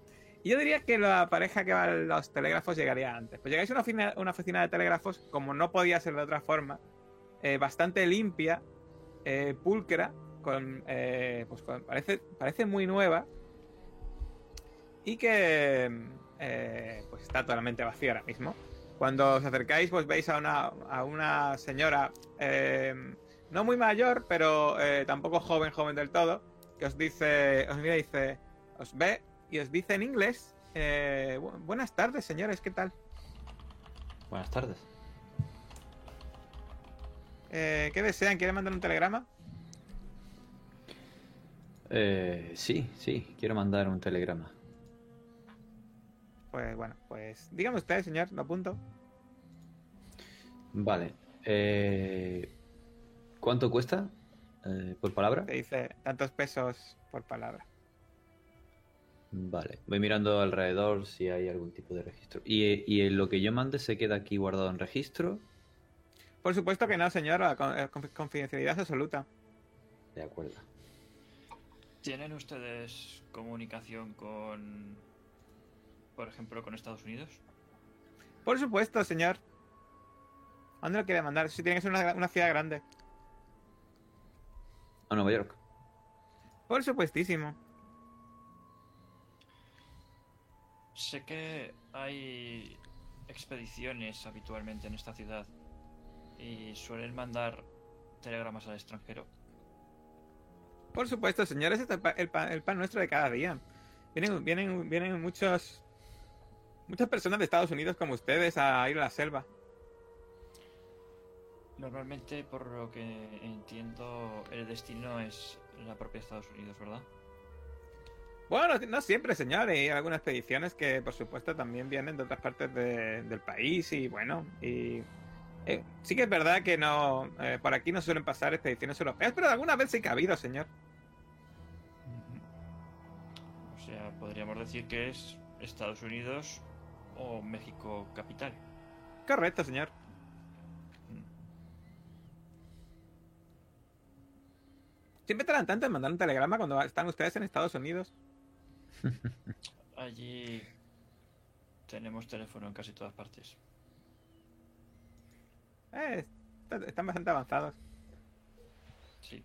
Y yo diría que la pareja que va a los telégrafos llegaría antes. Pues llegáis a una oficina, de telégrafos, como no podía ser de otra forma, eh, bastante limpia, eh, pulcra, con, eh, pues con- parece, parece muy nueva. Y que eh, pues está totalmente vacía ahora mismo. Cuando os acercáis, pues veis a una, a una señora eh, no muy mayor, pero eh, tampoco joven, joven del todo, que os dice, os mira y dice, os ve y os dice en inglés, eh, "Bu- buenas tardes, señores, ¿qué tal? Buenas tardes. Eh, ¿Qué desean? ¿Quieren mandar un telegrama? Eh, sí, sí, quiero mandar un telegrama. Pues bueno, pues dígame usted, señor, lo apunto. Vale. Eh, ¿Cuánto cuesta eh, por palabra? Te dice tantos pesos por palabra. Vale, voy mirando alrededor si hay algún tipo de registro. ¿Y, y lo que yo mande se queda aquí guardado en registro? Por supuesto que no, señor. la con- eh, confi- Confidencialidad absoluta. De acuerdo. ¿Tienen ustedes comunicación con, por ejemplo, con Estados Unidos? Por supuesto, señor. ¿A dónde lo quiere mandar? Si tiene que ser una, una ciudad grande. A Nueva York. Por supuestísimo. Sé que hay expediciones habitualmente en esta ciudad y suelen mandar telegramas al extranjero. Por supuesto, señor. Ese es el, pa- el pa- el pan nuestro de cada día. Vienen, vienen, vienen muchos, muchas personas de Estados Unidos como ustedes a ir a la selva. Normalmente, por lo que entiendo, el destino es la propia Estados Unidos, ¿verdad? Bueno, no siempre, señor. Hay algunas expediciones que, por supuesto, también vienen de otras partes de- del país y, bueno, y... eh, sí que es verdad que no... eh, por aquí no suelen pasar expediciones europeas, pero alguna vez sí que ha habido, señor. O sea, podríamos decir que es Estados Unidos o México capital. Correcto, señor. Siempre tardan tanto en mandar un telegrama cuando están ustedes en Estados Unidos. [LAUGHS] Allí tenemos teléfono en casi todas partes. Eh, est- están bastante avanzados. Sí.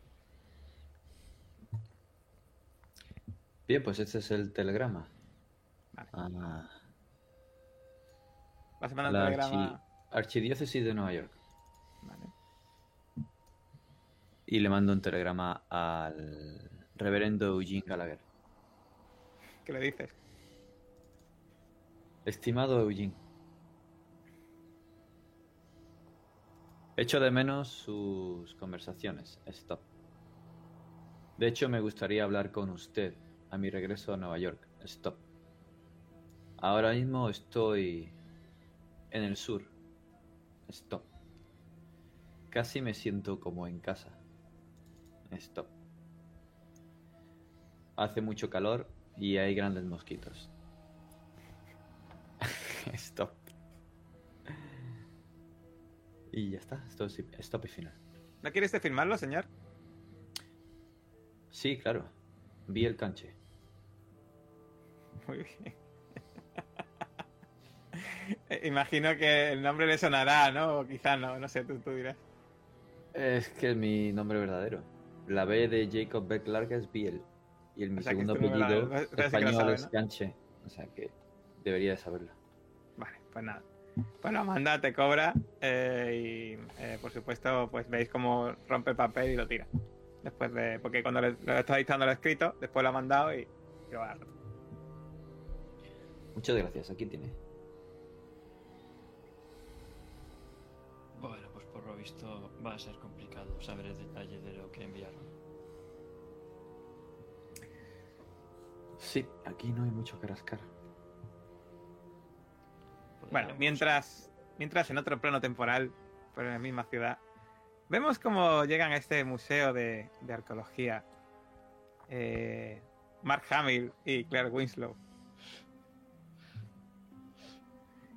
Bien, pues este es el telegrama. Vale. Ah, La telegrama. archi- Archidiócesis de Nueva York. Vale. Y le mando un telegrama al reverendo Eugene Gallagher. ¿Qué le dices? Estimado Eugene. Echo de menos sus conversaciones. Stop. De hecho, me gustaría hablar con usted a mi regreso a Nueva York. Stop. Ahora mismo estoy en el sur. Stop. Casi me siento como en casa. Stop. Hace mucho calor y hay grandes mosquitos. [LAUGHS] Stop. Y ya está, esto es stop y final. ¿No quieres de firmarlo, señor? Sí, claro. Vi el canche. Muy bien. [LAUGHS] Imagino que el nombre le sonará, ¿no? O quizá no, no sé, tú, tú dirás. Es que es mi nombre verdadero. La B de Jacob B. Clark es Biel. Y el mi O sea, que segundo este apellido español sabe, es ¿no? Canche. O sea que debería de saberlo. Vale, pues nada. Bueno, Amanda te cobra eh, y eh, por supuesto pues veis cómo rompe el papel y lo tira. Después de... Porque cuando le, le está dictando lo escrito, después lo ha mandado y... y lo agarra. Muchas gracias, aquí tiene. Visto va a ser complicado saber el detalle de lo que enviaron. Sí, aquí no hay mucho que rascar. Bueno, Podríamos- mientras, mientras en otro plano temporal, pero en la misma ciudad, vemos cómo llegan a este museo de, de arqueología eh, Mark Hamill y Claire Winslow.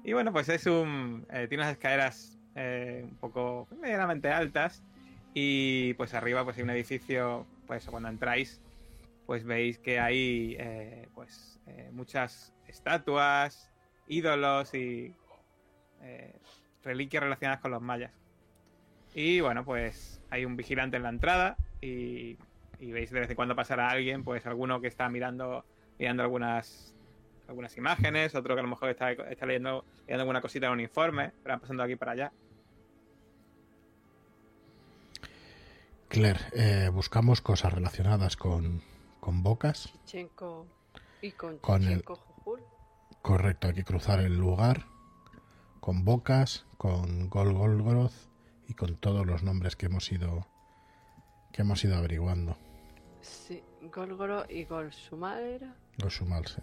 Y bueno, pues es un. eh, tiene unas escaleras eh, un poco medianamente altas. Y pues arriba pues hay un edificio. Pues cuando entráis, pues veis que hay eh, pues eh, muchas estatuas, ídolos y reliquias relacionadas con los mayas. Y bueno, pues hay un vigilante en la entrada y, y veis de vez en cuando pasar a alguien, pues alguno que está mirando, mirando algunas algunas imágenes, otro que a lo mejor está, leyendo, leyendo alguna cosita en un informe, pero pasando de aquí para allá. Claire, eh, buscamos cosas relacionadas con, con bocas. Chichenko y con, Con el- Jujul. Correcto, hay que cruzar el lugar con bocas, con Gol Golgoroth y con todos los nombres que hemos ido que hemos ido averiguando. Sí, Golgoro y Golsumar era. Gosumalse.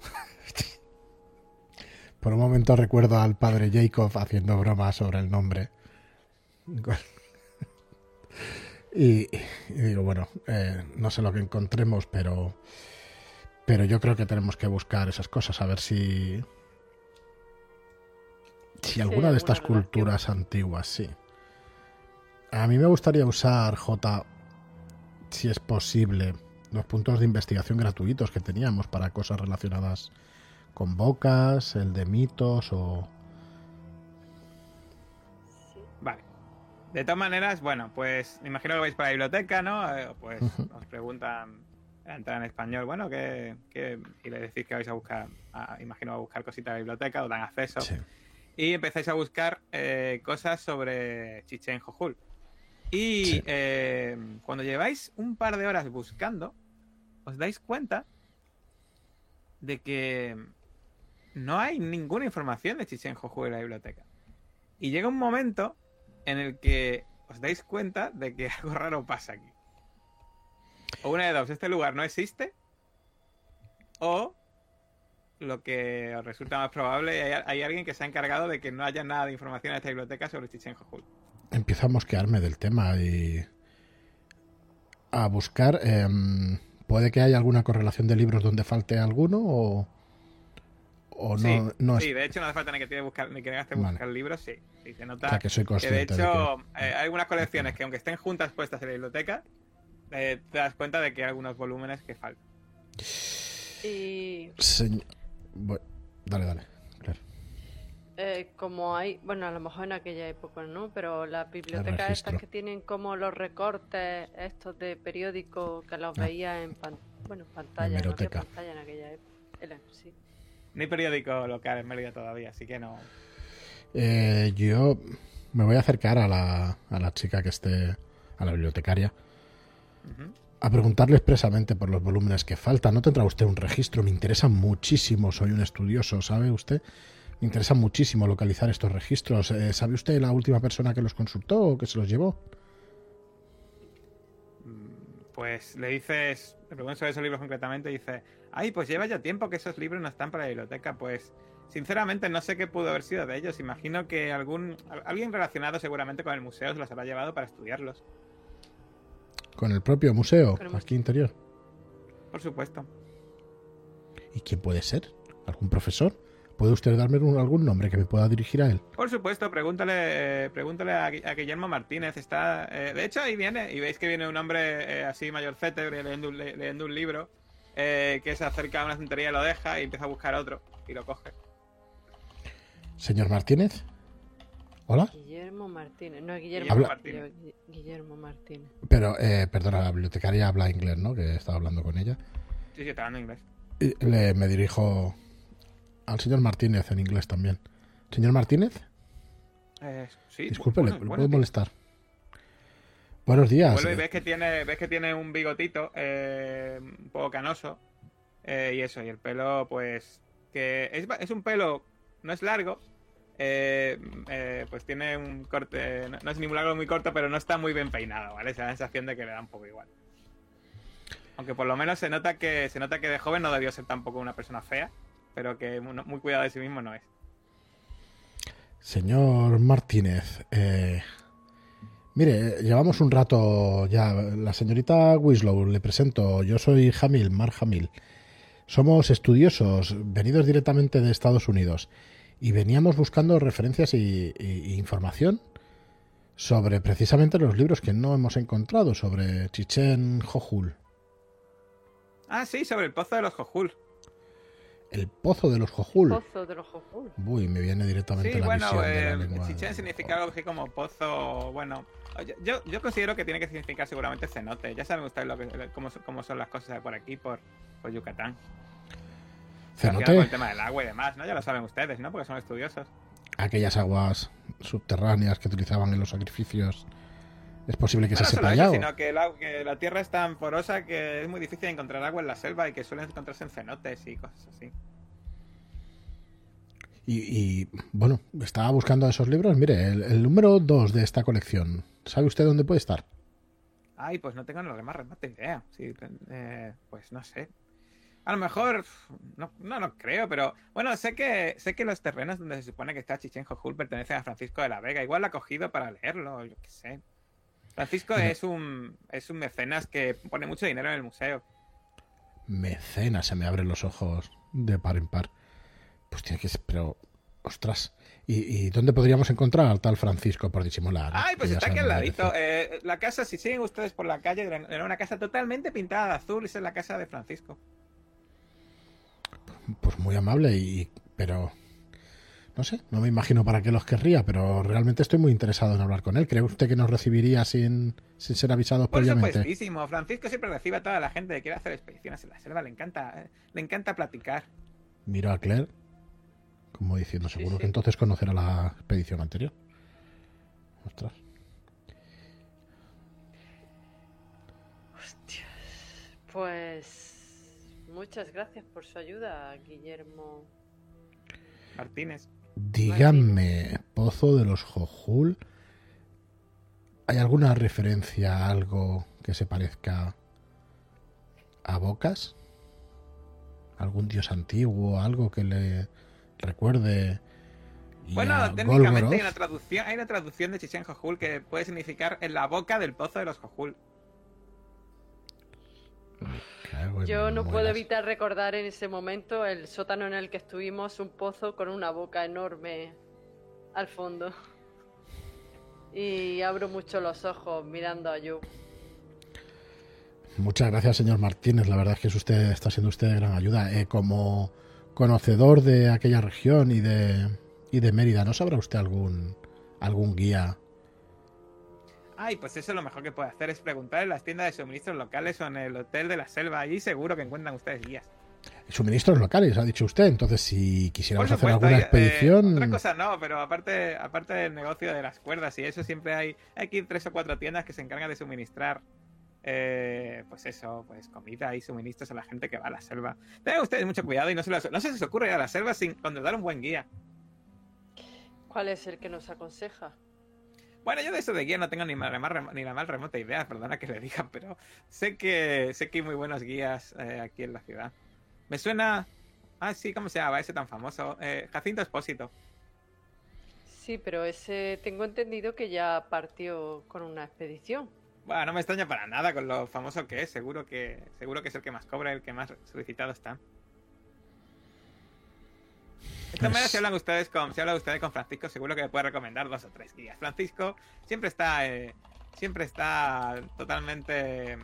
[LAUGHS] Por un momento recuerdo al padre Jacob haciendo bromas sobre el nombre. Gol- Y, y digo, bueno, eh, no sé lo que encontremos, pero Pero yo creo que tenemos que buscar esas cosas, a ver si. Si alguna de alguna estas relación. culturas antiguas, sí. A mí me gustaría usar, J, si es posible, los puntos de investigación gratuitos que teníamos para cosas relacionadas con bocas, el de mitos o. De todas maneras, bueno, pues me imagino que vais para la biblioteca, ¿no? Eh, Pues os preguntan, entran en español, bueno, ¿qué, qué? y le decís que vais a buscar, a- imagino a buscar cositas de la biblioteca, os dan acceso. Sí. Y empezáis a buscar eh, cosas sobre Chichen Jojul. Y Sí. eh, cuando lleváis un par de horas buscando, os dais cuenta de que no hay ninguna información de Chichen Jojul en la biblioteca. Y llega un momento en el que os dais cuenta de que [LAUGHS] algo raro pasa aquí. O una de dos, este lugar no existe. O lo que os resulta más probable, hay, alguien que se ha encargado de que no haya nada de información en esta biblioteca sobre Chichen Jojul. Empiezo a mosquearme del tema y. a buscar. em, ¿Puede que haya alguna correlación de libros donde falte alguno o.? O no, sí, no es. sí, de hecho no hace falta ni que, que buscar, ni que tengas que Vale. buscar libros, sí. sí se nota o sea, que soy que de consciente de hecho eh, hay algunas colecciones que aunque estén juntas puestas en la biblioteca, eh, te das cuenta de que hay algunos volúmenes que faltan. Y que. Señ- Bu- Dale, dale. Claro. eh, como hay, bueno, a lo mejor en aquella época no, pero las bibliotecas estas que tienen como los recortes estos de periódicos que los Ah. veía en pan- bueno, en pantalla, no había pantalla en aquella época. Sí. No hay periódico local en Mérida todavía, así que no. Eh, yo me voy a acercar a la, a la chica que esté. a la bibliotecaria. A preguntarle expresamente por los volúmenes que faltan. ¿No tendrá usted un registro? Me interesa muchísimo. Soy un estudioso, ¿sabe usted? Me interesa muchísimo localizar estos registros. Eh, ¿Sabe usted la última persona que los consultó o que se los llevó? Pues le dices, le preguntas sobre esos libros concretamente y dice, ay, pues lleva ya tiempo que esos libros no están para la biblioteca. Pues, sinceramente, no sé qué pudo haber sido de ellos. Imagino que algún al- alguien relacionado seguramente con el museo se los habrá llevado para estudiarlos. Con el propio museo, aquí interior. Por supuesto. ¿Y quién puede ser? ¿Algún profesor? ¿Puede usted darme un- algún nombre que me pueda dirigir a él? Por supuesto, pregúntale, pregúntale a, a Guillermo Martínez. Está, eh, de hecho, ahí viene, y veis que viene un hombre eh, así mayorcete leyendo, le- leyendo un libro, eh, que se acerca a una estantería y lo deja y empieza a buscar otro y lo coge. Señor Martínez. ¿Hola? Guillermo Martínez, no es Guillermo Habla- Martínez. Gui- Guillermo Martínez. Pero, eh, perdona, la bibliotecaria habla inglés, ¿no? Que estaba hablando con ella. Sí, sí, está hablando inglés. Y le, me dirijo al señor Martínez en inglés también. Señor Martínez, Eh, sí, disculpe, bueno, ¿le, le bueno, puedo tío. molestar? Buenos días. Y ves que tiene, ves que tiene un bigotito eh, un poco canoso eh, y eso, y el pelo, pues, que es, un pelo, no es largo, eh, eh, pues tiene un corte, no, no es ni muy largo ni muy corto, pero no está muy bien peinado, ¿vale? Se da la sensación de que le da un poco igual. Aunque por lo menos se nota que se nota que de joven no debió ser tampoco una persona fea, pero que muy, muy cuidado de sí mismo no es. Señor Martínez, eh, mire, llevamos un rato ya. La señorita Wislow, le presento. Yo soy Hamil, Mar Hamil. Somos estudiosos, venidos directamente de Estados Unidos. Y veníamos buscando referencias y información sobre precisamente los libros que no hemos encontrado, sobre Chichen Jojul, Ah, sí, sobre el pozo de los Jojul. El pozo de los Jojul. Pozo de los Jojul. Uy, me viene directamente Sí, la bueno, visión de la eh, lengua. Chichen significa algo así como pozo, bueno, yo, yo, yo considero que tiene que significar seguramente cenote. Ya saben ustedes lo que, cómo, cómo son las cosas por aquí, por, por Yucatán. Relacionado Con el Cenote, tema del agua y demás, ¿no? Ya lo saben ustedes, ¿no? Porque son estudiosos. aquellas aguas subterráneas que utilizaban en los sacrificios. Es posible que No, no se solo sepa ya. sino que la, que la tierra es tan porosa que es muy difícil encontrar agua en la selva y que suelen encontrarse en cenotes y cosas así. Y, y, bueno, estaba buscando esos libros. Mire, el, el número 2 de esta colección. ¿Sabe usted dónde puede estar? Ay, pues no tengo ni la más remota idea. Sí, eh, pues no sé. A lo mejor, no, no lo creo, pero bueno, sé que sé que los terrenos donde se supone que está Chichen Jojul pertenecen a Francisco de la Vega. Igual lo ha cogido para leerlo, yo qué sé. Francisco es un es un mecenas que pone mucho dinero en el museo. mecenas, se me abren los ojos de par en par. Pues tiene que ser, pero, ostras, ¿y, y dónde podríamos encontrar al tal Francisco por disimular? Ay, pues está aquí al ladito. Eh, la casa, si siguen ustedes por la calle, era una casa totalmente pintada de azul. Esa es la casa de Francisco. Pues muy amable, y, pero no sé, no me imagino para qué los querría, pero realmente estoy muy interesado en hablar con él. ¿Cree usted que nos recibiría sin, sin ser avisados Por previamente? supuestísimo. Francisco siempre recibe a toda la gente que quiere hacer expediciones en la selva. Le encanta, eh, le encanta platicar. Miro a Claire, como diciendo, Sí, seguro sí. que entonces conocerá la expedición anterior. Ostras. Hostias. Pues muchas gracias por su ayuda, Guillermo. Martínez. Díganme, Pozo de los Jojul, ¿hay alguna referencia a algo que se parezca a Bocas? ¿Algún dios antiguo? ¿Algo que le recuerde? Bueno, técnicamente hay una traducción, hay una traducción de Chichen Jojul que puede significar en la boca del pozo de los Jojul. En Yo no puedo evitar recordar en ese momento el sótano en el que estuvimos, un pozo con una boca enorme al fondo. Y abro mucho los ojos mirando a Yu. Muchas gracias, señor Martínez. La verdad es que es usted está siendo usted de gran ayuda. Eh, como conocedor de aquella región y de y de Mérida, ¿no sabrá usted algún algún guía? Ay, pues eso lo mejor que puede hacer es preguntar en las tiendas de suministros locales o en el hotel de la selva. Allí seguro que encuentran ustedes guías. Suministros locales, ha dicho usted. Entonces, si quisiéramos hacer alguna eh, expedición, otra cosa no, pero aparte, aparte del negocio de las cuerdas y eso, siempre hay, hay aquí tres o cuatro tiendas que se encargan de suministrar, eh, pues eso, pues comida y suministros a la gente que va a la selva. Tengan ustedes mucho cuidado y no se, los- no se les ocurre ir a la selva sin contratar un buen guía. ¿Cuál es el que nos aconseja? Bueno, yo de eso de guía no tengo ni, la más, ni la más remota idea, perdona que le diga, pero sé que sé que hay muy buenos guías eh, aquí en la ciudad. Me suena... Ah, sí, ¿cómo se llama ese tan famoso? Eh, Jacinto Espósito. Sí, pero ese tengo entendido que ya partió con una expedición. Bueno, no me extraña para nada con lo famoso que es. Seguro que seguro que es el que más cobra, el que más solicitado está. De todas maneras, si hablan ustedes con, si hablan ustedes con Francisco, seguro que me puede recomendar dos o tres guías. Francisco siempre está, eh, siempre está totalmente, eh,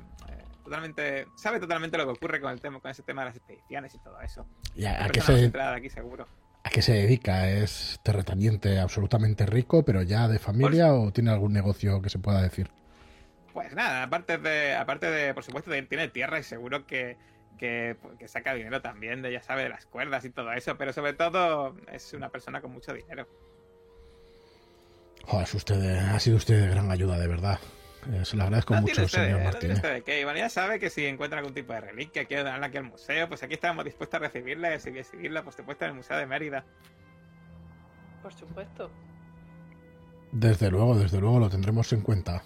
totalmente, sabe totalmente lo que ocurre con el tema, con ese tema de las expediciones y todo eso. ¿y a, a se, aquí seguro. a qué se dedica? ¿Es terrateniente absolutamente rico, pero ya de familia o tiene algún negocio que se pueda decir? Pues nada, aparte de, aparte de, por supuesto, de- tiene tierra y seguro que, que, que saca dinero también, de ya sabe, de las cuerdas y todo eso, pero sobre todo es una persona con mucho dinero. Joder, usted de- ha sido usted de gran ayuda, de verdad. Eh, se lo agradezco no mucho, señor no tiene Martínez. usted de qué. Bueno, ya sabe que si encuentra algún tipo de reliquia, quiere darla aquí al museo, pues aquí estamos dispuestos a recibirla y a recibirla, por supuesto, en el Museo de Mérida. Por supuesto. Desde luego, desde luego lo tendremos en cuenta.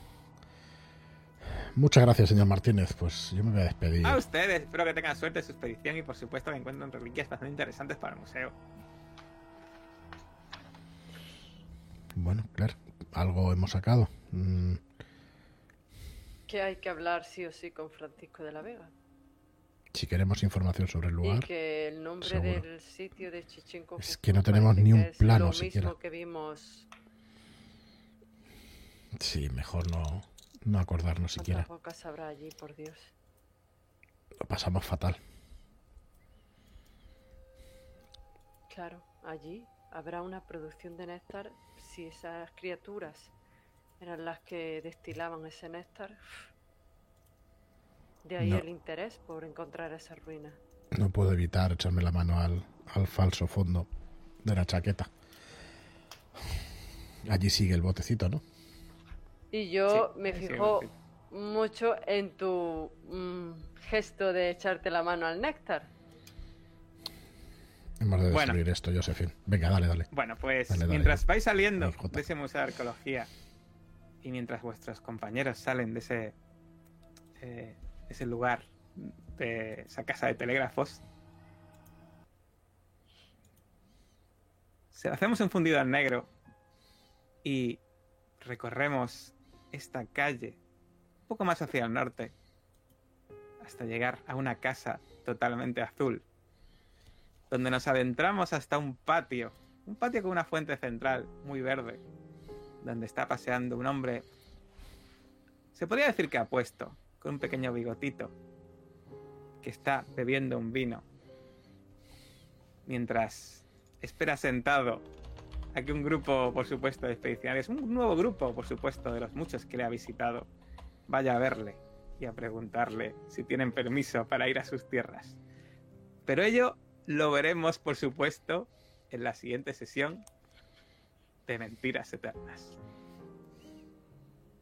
Muchas gracias, señor Martínez. Pues yo me voy a despedir. A ustedes, espero que tengan suerte en su expedición y, por supuesto, que encuentren reliquias bastante interesantes para el museo. Bueno, claro, algo hemos sacado. Mm, Que hay que hablar sí o sí con Francisco de la Vega. si queremos información sobre el Y lugar, que el nombre seguro. del sitio de Chichinco Es que no tenemos ni un plano lo siquiera. mismo que vimos sí, mejor no, no acordarnos siquiera. ¿Cuántas bocas habrá allí, por Dios? Lo pasamos fatal. Claro, allí habrá una producción de néctar si esas criaturas eran las que destilaban ese néctar. De ahí No. el interés por encontrar esa ruina. No puedo evitar echarme la mano al, al falso fondo de la chaqueta. Allí sigue el botecito, ¿no? Y yo Sí, me fijo sí. mucho en tu mm, gesto de echarte la mano al néctar. Hemos de Bueno. destruir esto, Josephine. Venga, dale, dale. Bueno, pues Dale, dale, mientras vais saliendo de ese museo de arqueología y mientras vuestros compañeros salen de ese, eh, ese lugar, de esa casa de telégrafos, se hacemos un fundido al negro y recorremos esta calle un poco más hacia el norte hasta llegar a una casa totalmente azul, donde nos adentramos hasta un patio, un patio con una fuente central muy verde, donde está paseando un hombre, se podría decir que apuesto, con un pequeño bigotito, que está bebiendo un vino, mientras espera sentado a que un grupo, por supuesto, de expedicionarios, un nuevo grupo, por supuesto, de los muchos que le ha visitado, vaya a verle y a preguntarle si tienen permiso para ir a sus tierras. Pero ello lo veremos, por supuesto, en la siguiente sesión de Mentiras Eternas.